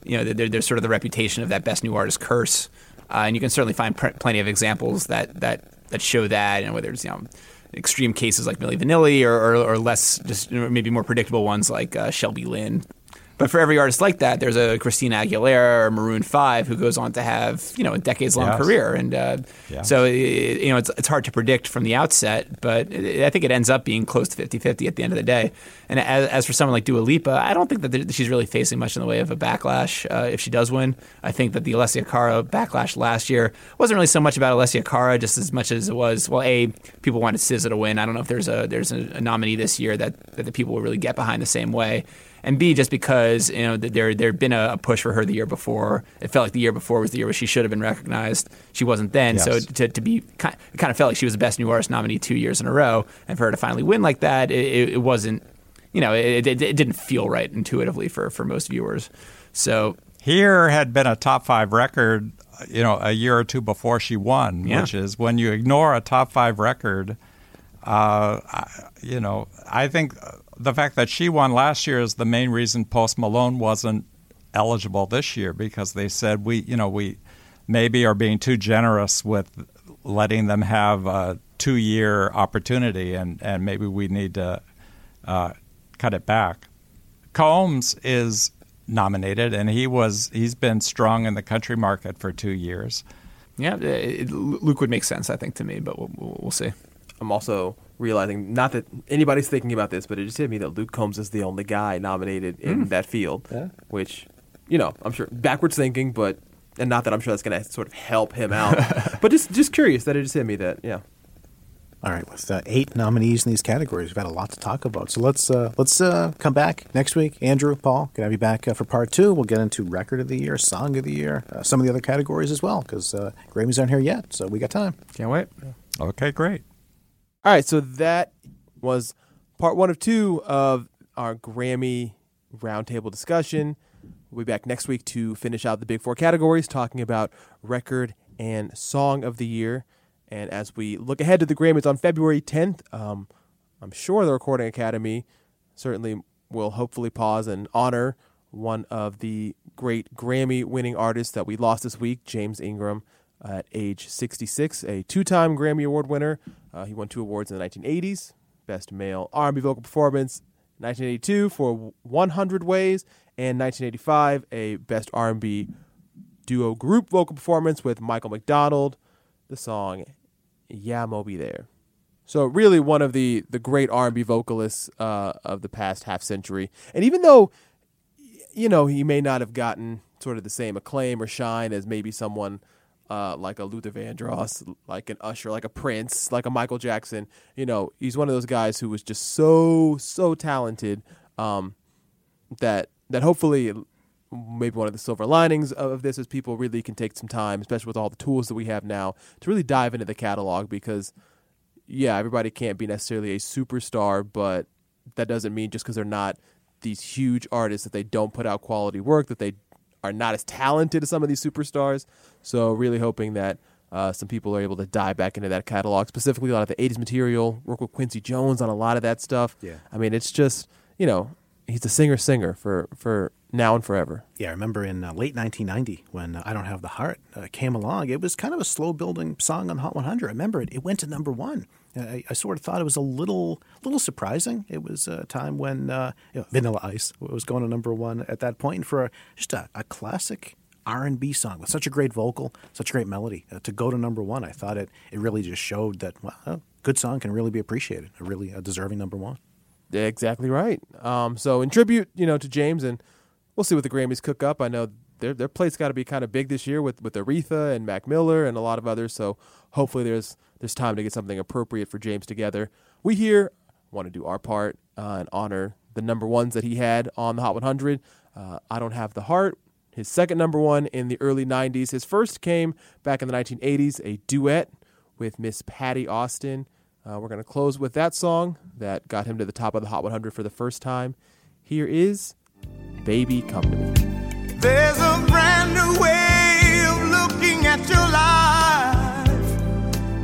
you know there, there's sort of the reputation of that best new artist curse, uh, and you can certainly find pr- plenty of examples that that that show that, and whether it's you know extreme cases like Milli Vanilli or, or, or less just maybe more predictable ones like uh, Shelby Lynne. But for every artist like that, there's a Christina Aguilera or Maroon Five who goes on to have you know a decades long Yes. career, and uh, Yeah. so it, you know it's it's hard to predict from the outset. But it, I think it ends up being close to 50-50 at the end of the day. And as, as for someone like Dua Lipa, I don't think that there- she's really facing much in the way of a backlash uh, if she does win. I think that the Alessia Cara backlash last year wasn't really so much about Alessia Cara, just as much as it was well, a people wanted SZA to win. I don't know if there's a there's a, a nominee this year that that the people will really get behind the same way. And B, just because you know there there had been a, push for her the year before, it felt like the year before was the year where she should have been recognized. She wasn't then, so to, to be kind, it kind of felt like she was the best new artist nominee two years in a row, and for her to finally win like that, it, it, it wasn't, you know, it, it, it didn't feel right intuitively for for most viewers. So Here had been a top five record, you know, a year or two before she won, Yeah. which is when you ignore a top five record. Uh, you know, I think the fact that she won last year is the main reason Post Malone wasn't eligible this year because they said we, you know, we maybe are being too generous with letting them have a two-year opportunity, and and maybe we need to uh, cut it back. Combs is nominated, and he was he's been strong in the country market for two years. yeah, it, Luke would make sense, I think, to me, but we'll, we'll see. I'm also realizing not that anybody's thinking about this, but it just hit me that Luke Combs is the only guy nominated in Mm. that field, which you know I'm sure backwards thinking, but and not that I'm sure that's going to sort of help him out, but just just curious that it just hit me that yeah. All right, with uh, eight nominees in these categories, we've got a lot to talk about. So let's uh, let's uh, come back next week. Andrew, Paul, can I be back uh, for part two? We'll get into record of the year, song of the year, uh, some of the other categories as well, because uh, Grammys aren't here yet, so we got time. Can't wait. Okay, great. All right, so that was part one of two of our Grammy roundtable discussion. We'll be back next week to finish out the big four categories, talking about record and song of the year. And as we look ahead to the Grammys on February 10th, um, I'm sure the Recording Academy certainly will hopefully pause and honor one of the great Grammy winning artists that we lost this week, James Ingram, at age 66, a two time Grammy Award winner. Uh, he won two awards in the 1980s Best Male R&B Vocal Performance, 1982 for 100 Ways, and 1985 a Best R&B Duo Group Vocal Performance with Michael McDonald. The song "Yah Mo B There." So really one of the the great R&B vocalists uh, of the past half century. And even though you know he may not have gotten sort of the same acclaim or shine as maybe someone uh, like a Luther Vandross, like an Usher, like a Prince, like a Michael Jackson. You know, he's one of those guys who was just so so talented um, that that hopefully maybe one of the silver linings of this is people really can take some time, especially with all the tools that we have now, to really dive into the catalog because yeah, everybody can't be necessarily a superstar, but that doesn't mean just because they're not these huge artists that they don't put out quality work, that they are not as talented as some of these superstars. So really hoping that uh, some people are able to dive back into that catalog, specifically a lot of the 80s material, work with Quincy Jones on a lot of that stuff. Yeah. I mean, it's just, you know, he's a singer singer for, for now and forever. Yeah, I remember in uh, late 1990 when uh, I Don't Have the Heart uh, came along, it was kind of a slow building song on Hot 100. I remember it, it went to number one. I, I, sort of thought it was a little, little surprising. It was a time when uh, you know, Vanilla Ice was going to number one at that point, and for a, just a, a classic R&B song with such a great vocal, such a great melody uh, to go to number one, I thought it it really just showed that well, a good song can really be appreciated, a really a deserving number one. Exactly right. Um, so in tribute, you know, to James, and we'll see what the Grammys cook up. I know their their plate's got to be kind of big this year with with Aretha and Mac Miller and a lot of others. So hopefully there's there's time to get something appropriate for James together. We here want to do our part uh, and honor the number ones that he had on the Hot 100. Uh, I don't have the heart. His second number one in the early 90s. His first came back in the 1980s, a duet with Miss Patti Austin. Uh, we're going to close with that song that got him to the top of the Hot 100 for the first time. Here is Baby Come to Me. There's a brand new way of looking at your life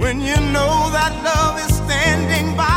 when you know that love is standing by